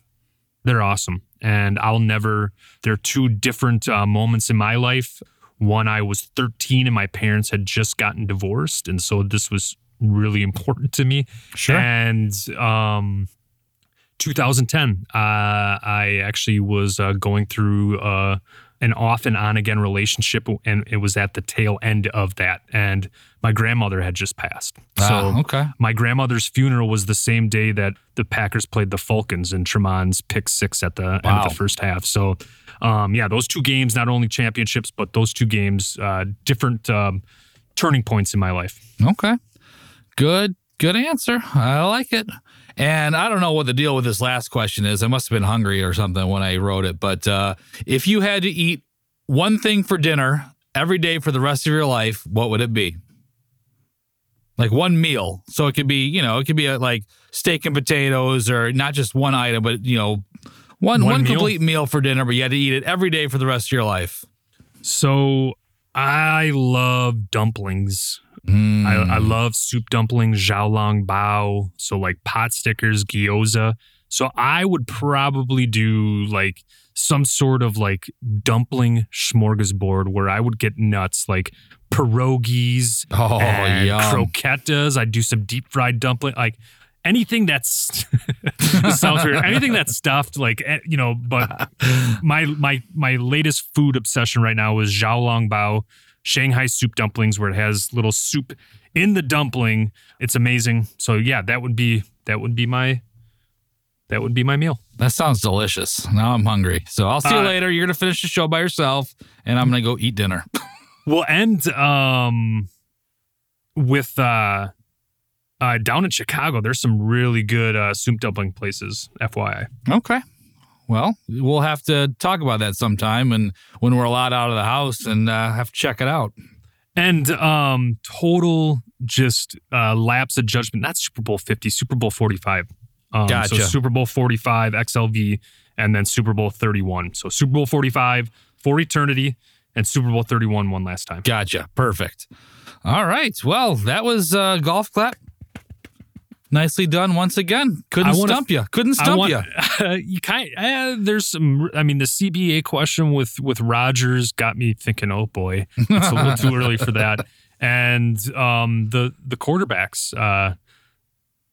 they're awesome, and I'll never. They're two different uh, moments in my life. One, I was 13 and my parents had just gotten divorced. And so this was really important to me. Sure. And um, 2010, uh, I actually was uh, going through uh, an off and on again relationship, and it was at the tail end of that. And my grandmother had just passed. Ah, so okay. my grandmother's funeral was the same day that the Packers played the Falcons in Tramon's pick six at the end of the first half. So, um, yeah, those two games, not only championships, but those two games, uh, different um, turning points in my life. Okay. Good, good answer. I like it. And I don't know what the deal with this last question is. I must have been hungry or something when I wrote it. But uh, if you had to eat one thing for dinner every day for the rest of your life, what would it be? Like one meal. So it could be, you know, it could be a, like steak and potatoes or not just one item, but, you know, one, One one meal? complete meal for dinner, but you had to eat it every day for the rest of your life. So I love dumplings. Mm. I, I love soup dumplings, xiaolong bao. So like pot stickers, gyoza. So I would probably do like some sort of like dumpling smorgasbord where I would get nuts like pierogies Oh, and yum. croquetas. I'd do some deep fried dumpling, like anything that's sounds weird. Anything that's stuffed, like eh, you know. But my my my latest food obsession right now is xiaolong bao, Shanghai soup dumplings, where it has little soup in the dumpling. It's amazing. So yeah, that would be that would be my that would be my meal. That sounds delicious. Now I'm hungry. So I'll see you Uh, later. You're gonna finish the show by yourself, and I'm gonna go eat dinner. We'll end um with uh uh down in Chicago. There's some really good uh soup dumpling places. FYI. okay. Well, we'll have to talk about that sometime, and when we're allowed out of the house, and uh, have to check it out. And um total just uh lapse of judgment, not Super Bowl 50, Super Bowl 45. Um, Gotcha. So Super Bowl 45 XLV and then Super Bowl 31. So Super Bowl 45 for eternity and Super Bowl 31 one last time. Gotcha. Perfect. All right. Well, that was uh, golf clap. Nicely done once again. Couldn't wanna- stump you. Couldn't stump want, you. you kind uh, there's some I mean the CBA question with with Rodgers got me thinking oh boy it's a little too early for that and um the the quarterbacks uh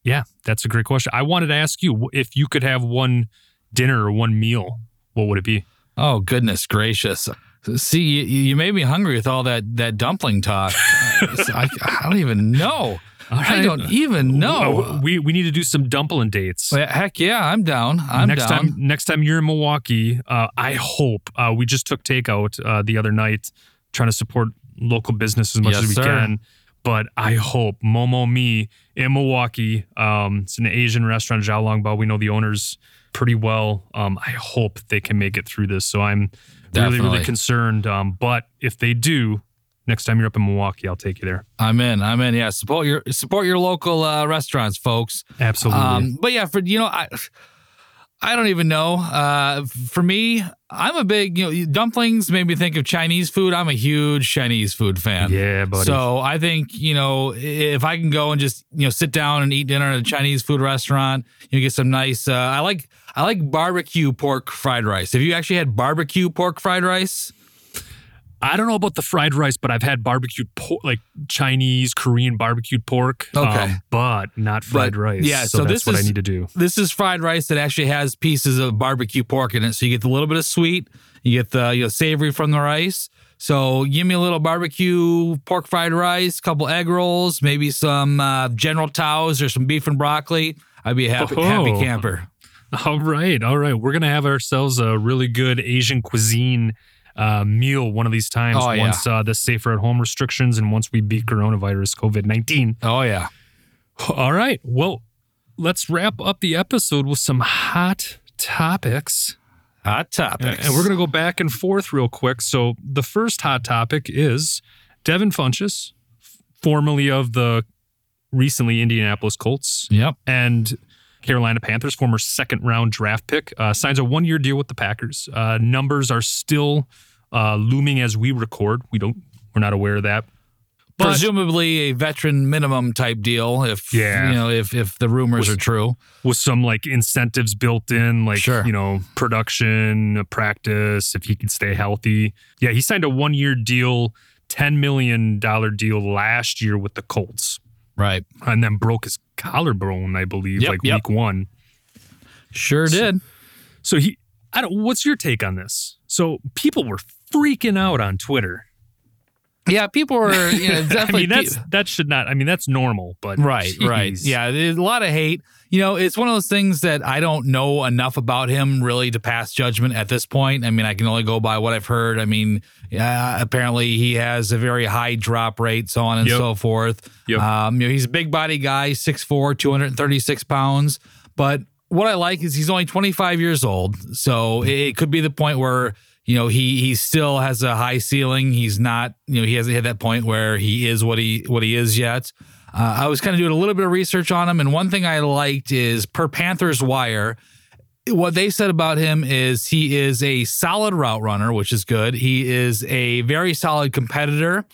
yeah that's a great question I wanted to ask you if you could have one dinner or one meal what would it be Oh goodness gracious! See, you, you made me hungry with all that that dumpling talk. I, I don't even know. I don't even know. We we need to do some dumpling dates Well, Heck yeah, I'm down. I'm next down. time next time you're in Milwaukee, uh, I hope uh, we just took takeout uh, the other night, trying to support local business as much Yes, as we sir. can. But I hope Momo Me in Milwaukee. Um, it's an Asian restaurant, Xiaolong Bao. We know the owners pretty well. Um, I hope they can make it through this. So I'm really really concerned. Um, but if they do, next time you're up in Milwaukee, I'll take you there. I'm in. I'm in. Yeah, support your support your local uh, restaurants, folks. Absolutely. Um, but yeah, for you know, I I don't even know. Uh, for me, I'm a big you know dumplings made me think of Chinese food. I'm a huge Chinese food fan. yeah, buddy. So I think you know if I can go and just you know sit down and eat dinner at a Chinese food restaurant, you get some nice. Uh, I like I like barbecue pork fried rice. Have you actually had barbecue pork fried rice? I don't know about the fried rice, but I've had barbecued pork, like Chinese, Korean barbecued pork. um, Okay. but not fried But, rice. yeah, so, so that's this what I need to do. This is fried rice that actually has pieces of barbecue pork in it. So you get a little bit of sweet, you get the you know savory from the rice. So give me a little barbecue pork fried rice, couple egg rolls, maybe some uh, General Tao's or some beef and broccoli. I'd be a happy, happy Oh. camper. All right, all right. We're gonna have ourselves a really good Asian cuisine uh, meal one of these times. Oh, yeah. once uh, the safer at home restrictions and once we beat coronavirus, COVID nineteen. Oh yeah. All right. Well, let's wrap up the episode with some hot topics. Hot topics. And we're going to go back and forth real quick. So, the first hot topic is Devin Funchess, formerly of the recently Indianapolis Colts Yep. and Carolina Panthers, former second round draft pick, uh, signs a one year deal with the Packers. Uh, numbers are still uh, looming as we record. We don't, we're not aware of that. But- presumably a veteran minimum type deal. If Yeah. you know if if the rumors Was- are true. with some like incentives built in, like Sure. you know, production, practice, if he could stay healthy. Yeah, he signed a one year deal, ten million dollar deal last year with the Colts, Right. and then broke his collarbone, I believe, Yep, like yep. week one. Sure did. So he, I don't. What's your take on this? So people were freaking out on Twitter. Yeah, people were you know, I definitely. mean, that's that should not. I mean, that's normal, but Right, right. Yeah, there's a lot of hate. You know, it's one of those things that I don't know enough about him really to pass judgment at this point. I mean, I can only go by what I've heard. I mean, uh, apparently he has a very high drop rate, so on and Yep. so forth. Yep. Um, you know, he's a big body guy, 6'4", 236 pounds. But what I like is he's only 25 years old. So it could be the point where, you know, he he still has a high ceiling. He's not, you know, he hasn't hit that point where he is what he what he is yet. Uh, I was kind of doing a little bit of research on him, and one thing I liked is per Panthers Wire, what they said about him is he is a solid route runner, which is good. He is a very solid competitor,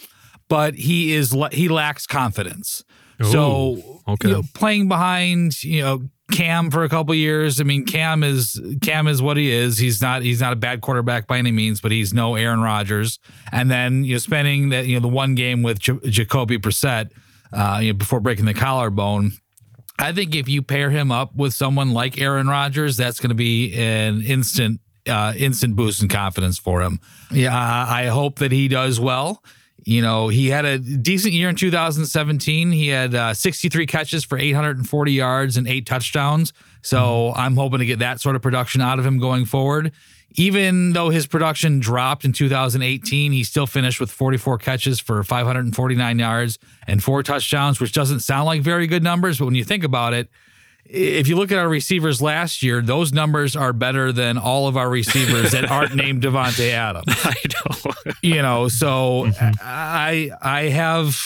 but he is he lacks confidence. so okay. you know, playing behind you know Cam for a couple years. I mean, Cam is Cam is what he is. He's not he's not a bad quarterback by any means, but he's no Aaron Rodgers. And then you know spending that you know the one game with J- Jacoby Brissett uh, you know, before breaking the collarbone. I think if you pair him up with someone like Aaron Rodgers, that's going to be an instant uh, instant boost in confidence for him. Yeah, I hope that he does well. You know, he had a decent year in 2017. He had uh, 63 catches for 840 yards and eight touchdowns. So I'm hoping to get that sort of production out of him going forward. Even though his production dropped in 2018, he still finished with 44 catches for 549 yards and four touchdowns, which doesn't sound like very good numbers. But when you think about it, if you look at our receivers last year, those numbers are better than all of our receivers that aren't named Davante Adams. I know. You know, so I I have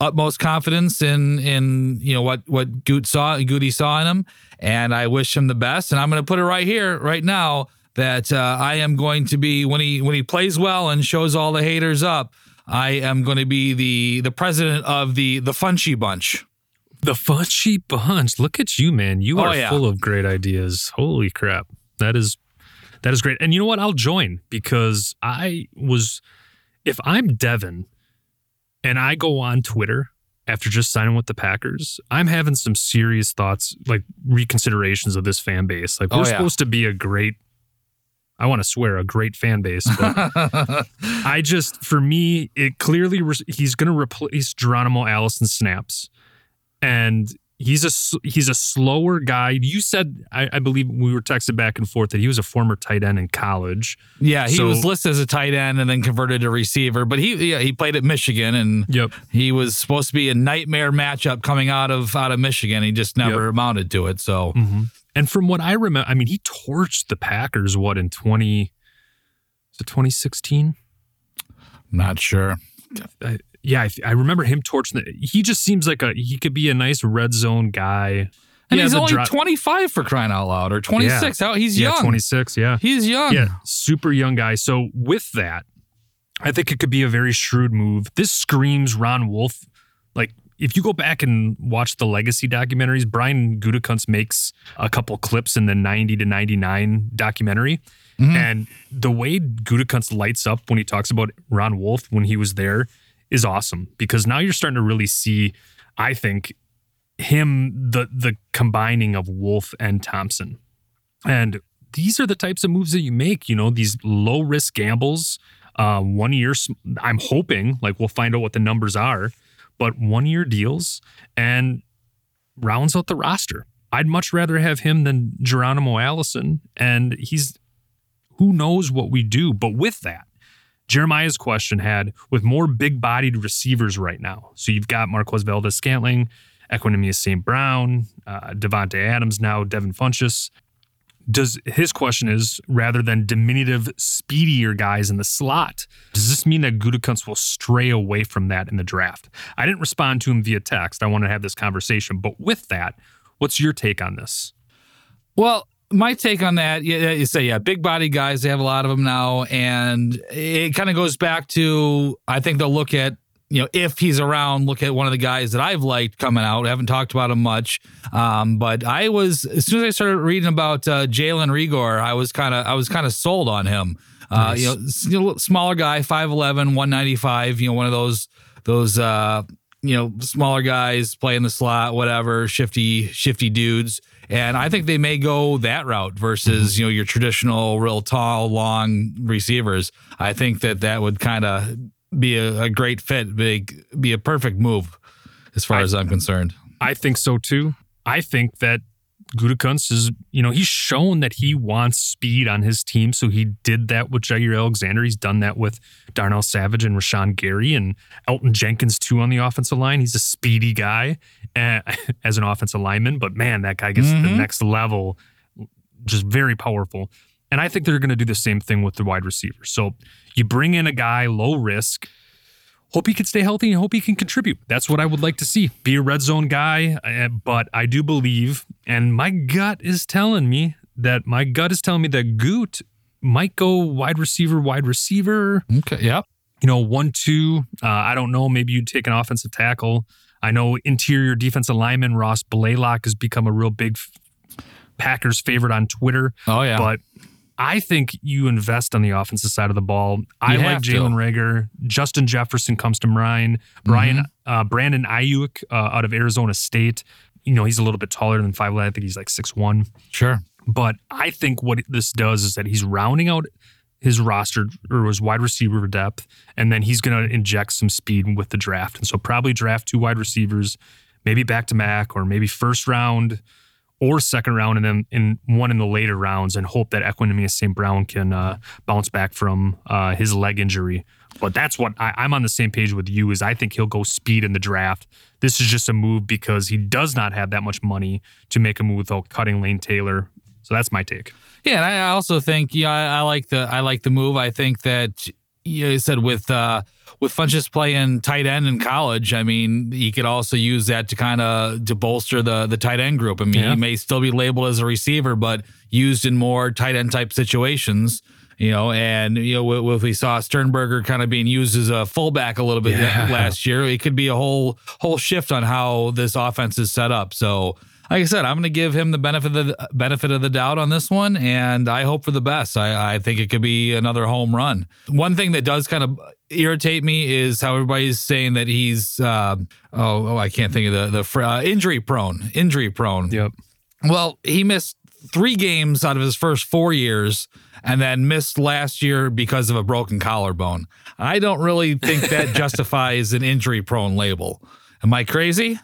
utmost confidence in in you know what what Goot saw Goody saw in him, and I wish him the best. And I'm going to put it right here, right now, that uh, I am going to be when he when he plays well and shows all the haters up. I am going to be the the president of the the Funchy Bunch. The Funchy Bunch. Look at you, man. You Oh, are yeah. full of great ideas. Holy crap. That is that is great. And you know what? I'll join because I was if I'm Devin and I go on Twitter after just signing with the Packers, I'm having some serious thoughts, like reconsiderations of this fan base. Like oh, we're Oh, yeah. supposed to be a great I want to swear a great fan base, but I just for me it clearly re- he's going to replace Geronimo Allison snaps, and he's a he's a slower guy. You said I, I believe we were texted back and forth that he was a former tight end in college. Yeah, he So- was listed as a tight end and then converted to receiver. But he yeah, he played at Michigan and Yep. he was supposed to be a nightmare matchup coming out of out of Michigan. He just never Yep. amounted to it. So mm-hmm. And from what I remember, I mean, he torched the Packers. What in twenty? Is it twenty sixteen? not sure. I, yeah, I, I remember him torching. The, he just seems like a he could be a nice red zone guy. And He he's only dri- 25 for crying out loud or 26. How he's yeah, young. twenty six. Yeah, He's young. Yeah, super young guy. So with that, I think it could be a very shrewd move. This screams Ron Wolf. Like if you go back and watch the legacy documentaries, Brian Gutekunst makes a couple clips in the 90 to 99 documentary. Mm-hmm. And the way Gutekunst lights up when he talks about Ron Wolf when he was there is awesome because now you're starting to really see, I think, him the the combining of Wolf and Thompson. And these are the types of moves that you make, you know, these low risk gambles. Uh, one year, I'm hoping, like we'll find out what the numbers are, but one year deals and rounds out the roster. I'd much rather have him than Geronimo Allison. And he's, who knows what we do. But with that, Jeremiah's question had with more big bodied receivers right now. So you've got Marquez Valdes Scantling, Equanimeous St. Brown, uh, Davante Adams now, Devin Funchess. Does his question is rather than diminutive, speedier guys in the slot, does this mean that Gutekunst will stray away from that in the draft? I didn't respond to him via text. I want to have this conversation. But with that, what's your take on this? Well, my take on that, yeah, you say, yeah, big body guys, they have a lot of them now. And it kind of goes back to, I think they'll look at you know, if he's around, look at one of the guys that I've liked coming out. I haven't talked about him much, um, but I was as soon as I started reading about uh, Jalen Reagor, I was kind of I was kind of sold on him. Uh, you, know, you know, smaller guy, 5'11", 195, You know, one of those those uh, you know smaller guys playing the slot, whatever, shifty shifty dudes. And I think they may go that route versus mm-hmm. you know your traditional real tall, long receivers. I think that that would kind of be a, a great fit, big be a perfect move as far as I'm concerned. I think so too. I think that Gutekunst is, you know, he's shown that he wants speed on his team. So he did that with Jaire Alexander. He's done that with Darnell Savage and Rashan Gary and Elgton Jenkins too on the offensive line. He's a speedy guy as an offensive lineman, but man, that guy gets to the next level, just very powerful. And I think they're going to do the same thing with the wide receiver. So you bring in a guy low risk, hope he can stay healthy and hope he can contribute. That's what I would like to see. Be a red zone guy, uh, but I do believe, and my gut is telling me that my gut is telling me that Goot might go wide receiver, wide receiver. Okay. Yep. You know, one, two. Uh, I don't know. Maybe you'd take an offensive tackle. I know interior defensive lineman Ross Blacklock has become a real big Packers favorite on Twitter. Oh yeah. But I think you invest on the offensive side of the ball. I You like. Jalen Reagor. Justin Jefferson comes to mind. Brian Mm-hmm. uh, Brandon Aiyuk uh, out of Arizona State. You know he's a little bit taller than five. I think he's like six one. sure. But I think what this does is that he's rounding out his roster or his wide receiver depth, and then he's going to inject some speed with the draft. And so probably draft two wide receivers, maybe back to Mac or maybe first round or second round, and then in one in the later rounds, and hope that Equanimeous St. Brown can uh, bounce back from uh, his leg injury. But that's what I, I'm on the same page with you. Is I think he'll go speed in the draft. This is just a move because he does not have that much money to make a move without cutting Lane Taylor. So that's my take. Yeah, and I also think yeah, I, I like the I like the move. I think that you, know, you said with uh with Funchess playing tight end in college, I mean, he could also use that to kind of to bolster the the tight end group. I mean, Yeah. he may still be labeled as a receiver, but used in more tight end type situations. You know, and you know, if we saw Sternberger kind of being used as a fullback a little bit Yeah. last year, it could be a whole whole shift on how this offense is set up. So, like I said, I'm going to give him the benefit of the benefit of the doubt on this one, and I hope for the best. I, I think it could be another home run. One thing that does kind of irritate me is how everybody's saying that he's uh, oh oh I can't think of the the fr- uh, injury prone injury prone. Yep. Well, he missed three games out of his first four years and then missed last year because of a broken collarbone. I don't really think that justifies an injury prone label. Am I crazy?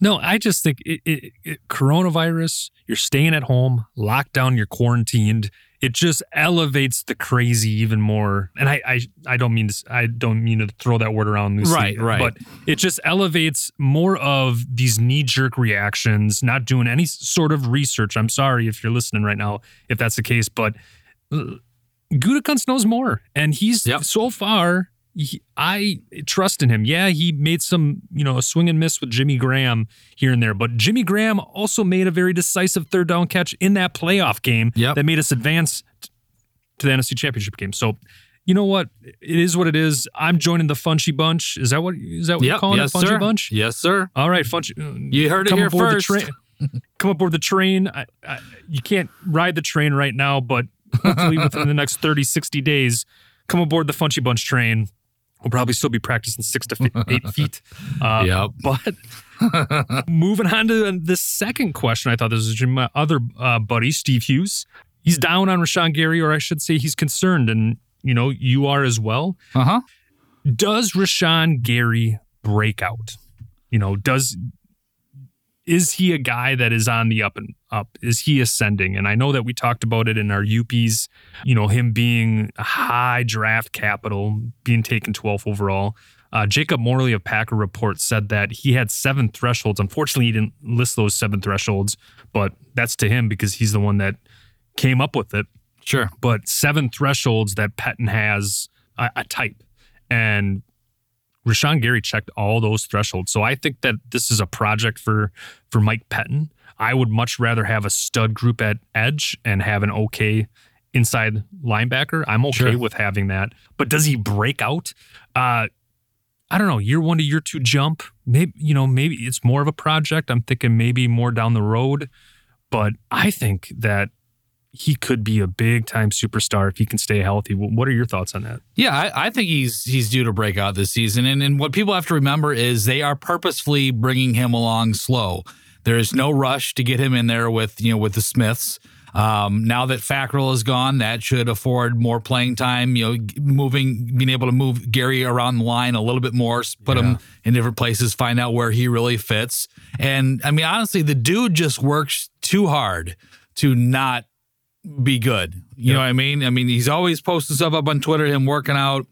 No, I just think it, it, it, coronavirus, you're staying at home, locked down, you're quarantined. It just elevates the crazy even more. And I, I, I don't mean to, I don't mean to throw that word around loosely. Right, right. But it just elevates more of these knee jerk reactions, not doing any sort of research. I'm sorry if you're listening right now, if that's the case, but uh, Gutekunst knows more, and he's Yep. so far. He, I trust in him. Yeah, he made some, you know, a swing and miss with Jimmy Graham here and there, but Jimmy Graham also made a very decisive third down catch in that playoff game Yep. that made us advance to the NFC Championship game. So, you know what? It is what it is. I'm joining the Funchy Bunch. Is that what is that what you're calling yes, it, Funchy sir. Bunch? Yes, sir. All right, Funchy. uh, You heard it come here aboard first. The train. come aboard the train. I, I, you can't ride the train right now, but hopefully within the next 30, 60 days, come aboard the Funchy Bunch train. We'll probably still be practicing six to fi- eight feet. Uh, Yep. But moving on to the second question, I thought this was my other uh, buddy, Steve Hughes. He's down on Rashan Gary, or I should say he's concerned, and you know, you are as well. Uh huh. Does Rashan Gary break out? You know, does is he a guy that is on the up and up? Is he ascending? And I know that we talked about it in our UPs, you know, him being a high draft capital, being taken 12th overall. Uh, Jacob Morley of Packer Report said that he had seven thresholds. Unfortunately, he didn't list those seven thresholds, but that's to him because he's the one that came up with it Sure. but seven thresholds that Pettine has a, a type. And Rashan Gary checked all those thresholds. So I think that this is a project for for Mike Pettine. I would much rather have a stud group at edge and have an okay inside linebacker. I'm okay Sure. with having that. But does he break out? Uh I don't know, year one to year two jump. Maybe, you know, maybe it's more of a project. I'm thinking maybe more down the road. But I think that he could be a big time superstar if he can stay healthy. What are your thoughts on that? Yeah, I, I think he's he's due to break out this season. And and what people have to remember is they are purposefully bringing him along slow. There is no rush to get him in there with you know with the Smiths. Um, now that Fackrell is gone, that should afford more playing time. You know, moving, being able to move Gary around the line a little bit more, put him in different places, find out where he really fits. And I mean, honestly, the dude just works too hard to not be good. You know what I mean? I mean, he's always posting stuff up on Twitter, him working out.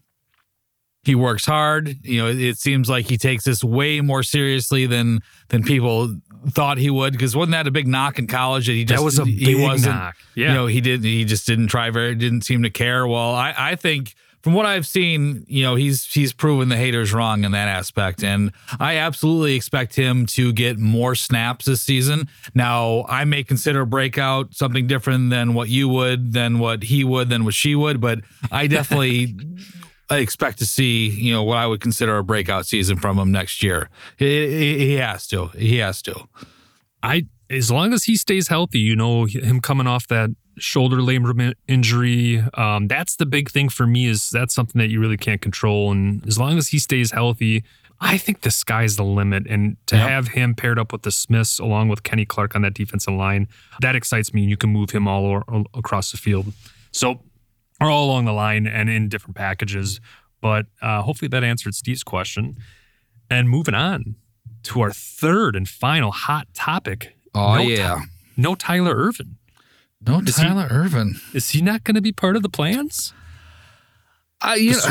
He works hard. You know, it, it seems like he takes this way more seriously than than people thought he would. Because wasn't that a big knock in college that he just That was a he wasn't, knock. Yeah. You know, he didn't. he just didn't try very didn't seem to care. Well, I I think from what I've seen, you know, he's he's proven the haters wrong in that aspect, and I absolutely expect him to get more snaps this season. Now, I may consider breakout something different than what you would, than what he would, than what she would, but I definitely. I expect to see, you know, what I would consider a breakout season from him next year. He, he, he has to. He has to. I as long as he stays healthy, you know, him coming off that shoulder ligament injury, um, that's the big thing for me. Is that's something that you really can't control, and as long as he stays healthy. I think the sky's the limit, and to Yep. have him paired up with the Smiths along with Kenny Clark on that defensive line, that excites me. You can move him all or, across the field, so or all along the line and in different packages. But uh, hopefully that answered Steve's question. And moving on to our third and final hot topic. Oh, No yeah. Ty- no Tyler Ervin. No Is he- Tyler Ervin. Is he not going to be part of the plans? I, you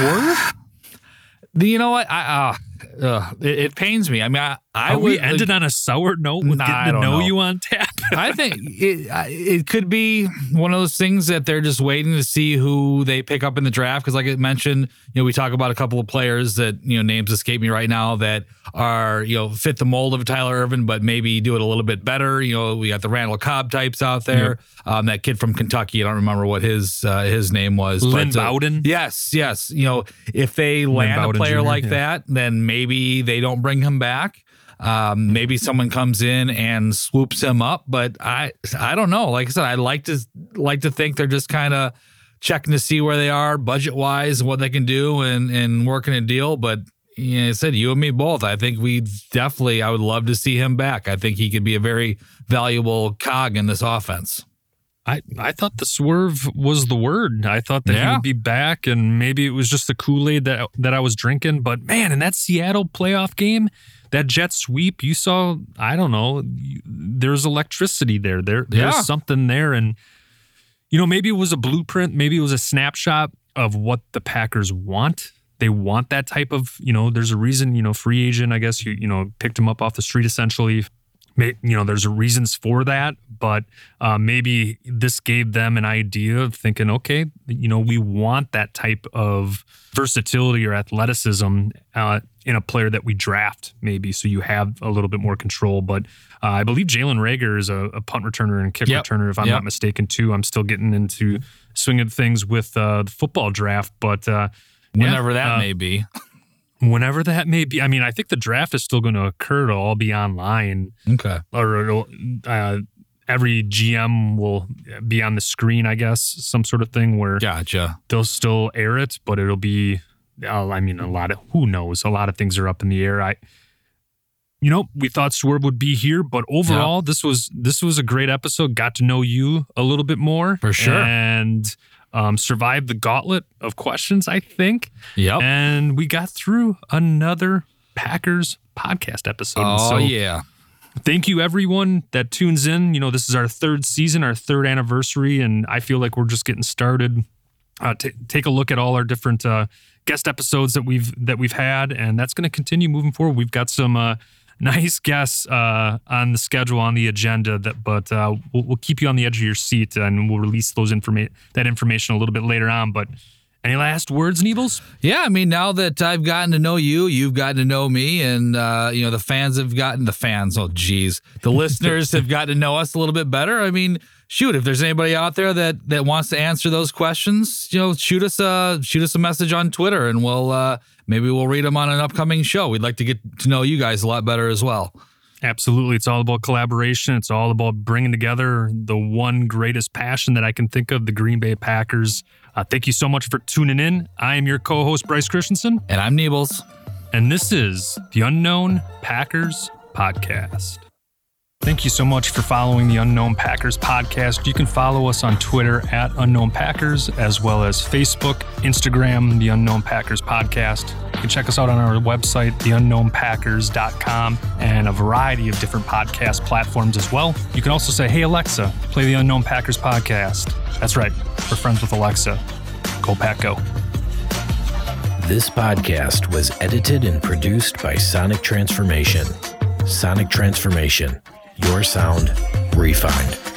The know, you know what? I uh, uh, it, it pains me. I mean, I, I Are would we ended on a sour note with Nah, I getting to know, know. you on tap? I think it, it could be one of those things that they're just waiting to see who they pick up in the draft. Because, like I mentioned, you know, we talk about a couple of players that you know names escape me right now that are you know fit the mold of Tyler Ervin, but maybe do it a little bit better. You know, we got the Randall Cobb types out there. Um, that kid from Kentucky, I don't remember what his uh, his name was. Lynn but, uh, Bowden? Yes, yes. You know, if they land a player Jr., like yeah. that, then maybe they don't bring him back. Um, maybe someone comes in and swoops him up, but I I don't know. Like I said, I like to like to think they're just kind of checking to see where they are budget wise, and what they can do, and and working a deal. But you know, I said you and me both. I think we definitely. I would love to see him back. I think he could be a very valuable cog in this offense. I, I thought the swerve was the word. I thought that he would be back, and maybe it was just the Kool Aid that that I was drinking. But man, in that Seattle playoff game, that jet sweep, you saw. I don't know. There's electricity there. There there's Yeah. something there, and you know maybe it was a blueprint. Maybe it was a snapshot of what the Packers want. They want that type of you know. There's a reason you know free agent. I guess you you know picked him up off the street essentially you know, there's reasons for that, but uh, maybe this gave them an idea of thinking, okay, you know, we want that type of versatility or athleticism uh, in a player that we draft, maybe, so you have a little bit more control. But uh, I believe Jalen Reagor is a, a punt returner and kick Yep. returner, if I'm Yep. not mistaken, too. I'm still getting into swinging things with uh, the football draft, but uh, yeah, Whenever that uh, may be. Whenever that may be. I mean, I think the draft is still going to occur. It'll all be online Okay. or it'll, uh, every GM will be on the screen, I guess, some sort of thing where Gotcha. they'll still air it, but it'll be, uh, I mean, a lot of, who knows? A lot of things are up in the air. I, you know, we thought Swerve would be here, but overall, this was this was a great episode. Got to know you a little bit more For sure. and um, survived the gauntlet of questions. I think, Yep. and we got through another Packers podcast episode. Oh so yeah. thank you everyone that tunes in you know this is our third season our third anniversary and i feel like we're just getting started uh, t- take a look at all our different uh, guest episodes that we've that we've had and that's going to continue moving forward we've got some uh, nice guests uh, on the schedule on the agenda that but uh, we'll, we'll keep you on the edge of your seat and we'll release those informa- that information a little bit later on but any last words Neebles? Yeah, I mean, now that I've gotten to know you, you've gotten to know me, and uh, you know the fans have gotten the fans. Oh, geez, the listeners have gotten to know us a little bit better. I mean, shoot, if there's anybody out there that that wants to answer those questions, you know, shoot us a shoot us a message on Twitter, and we'll uh, maybe we'll read them on an upcoming show. We'd like to get to know you guys a lot better as well. Absolutely. It's all about collaboration. It's all about bringing together the one greatest passion that I can think of the Green Bay Packers. Uh, thank you so much for tuning in. I am your co host, Brice Christensen, And I'm Neebles. and this is the Unknown Packers Podcast. Thank you so much for following the Unknown Packers podcast. You can follow us on Twitter at Unknown Packers, as well as Facebook, Instagram, the Unknown Packers podcast. You can check us out on our website, theunknownpackers.com, and a variety of different podcast platforms as well. You can also say, Hey, Alexa, play the Unknown Packers podcast. That's right, we're friends with Alexa. Go Pack Go. This podcast was edited and produced by Sonic Transformation. Sonic Transformation, your sound refined.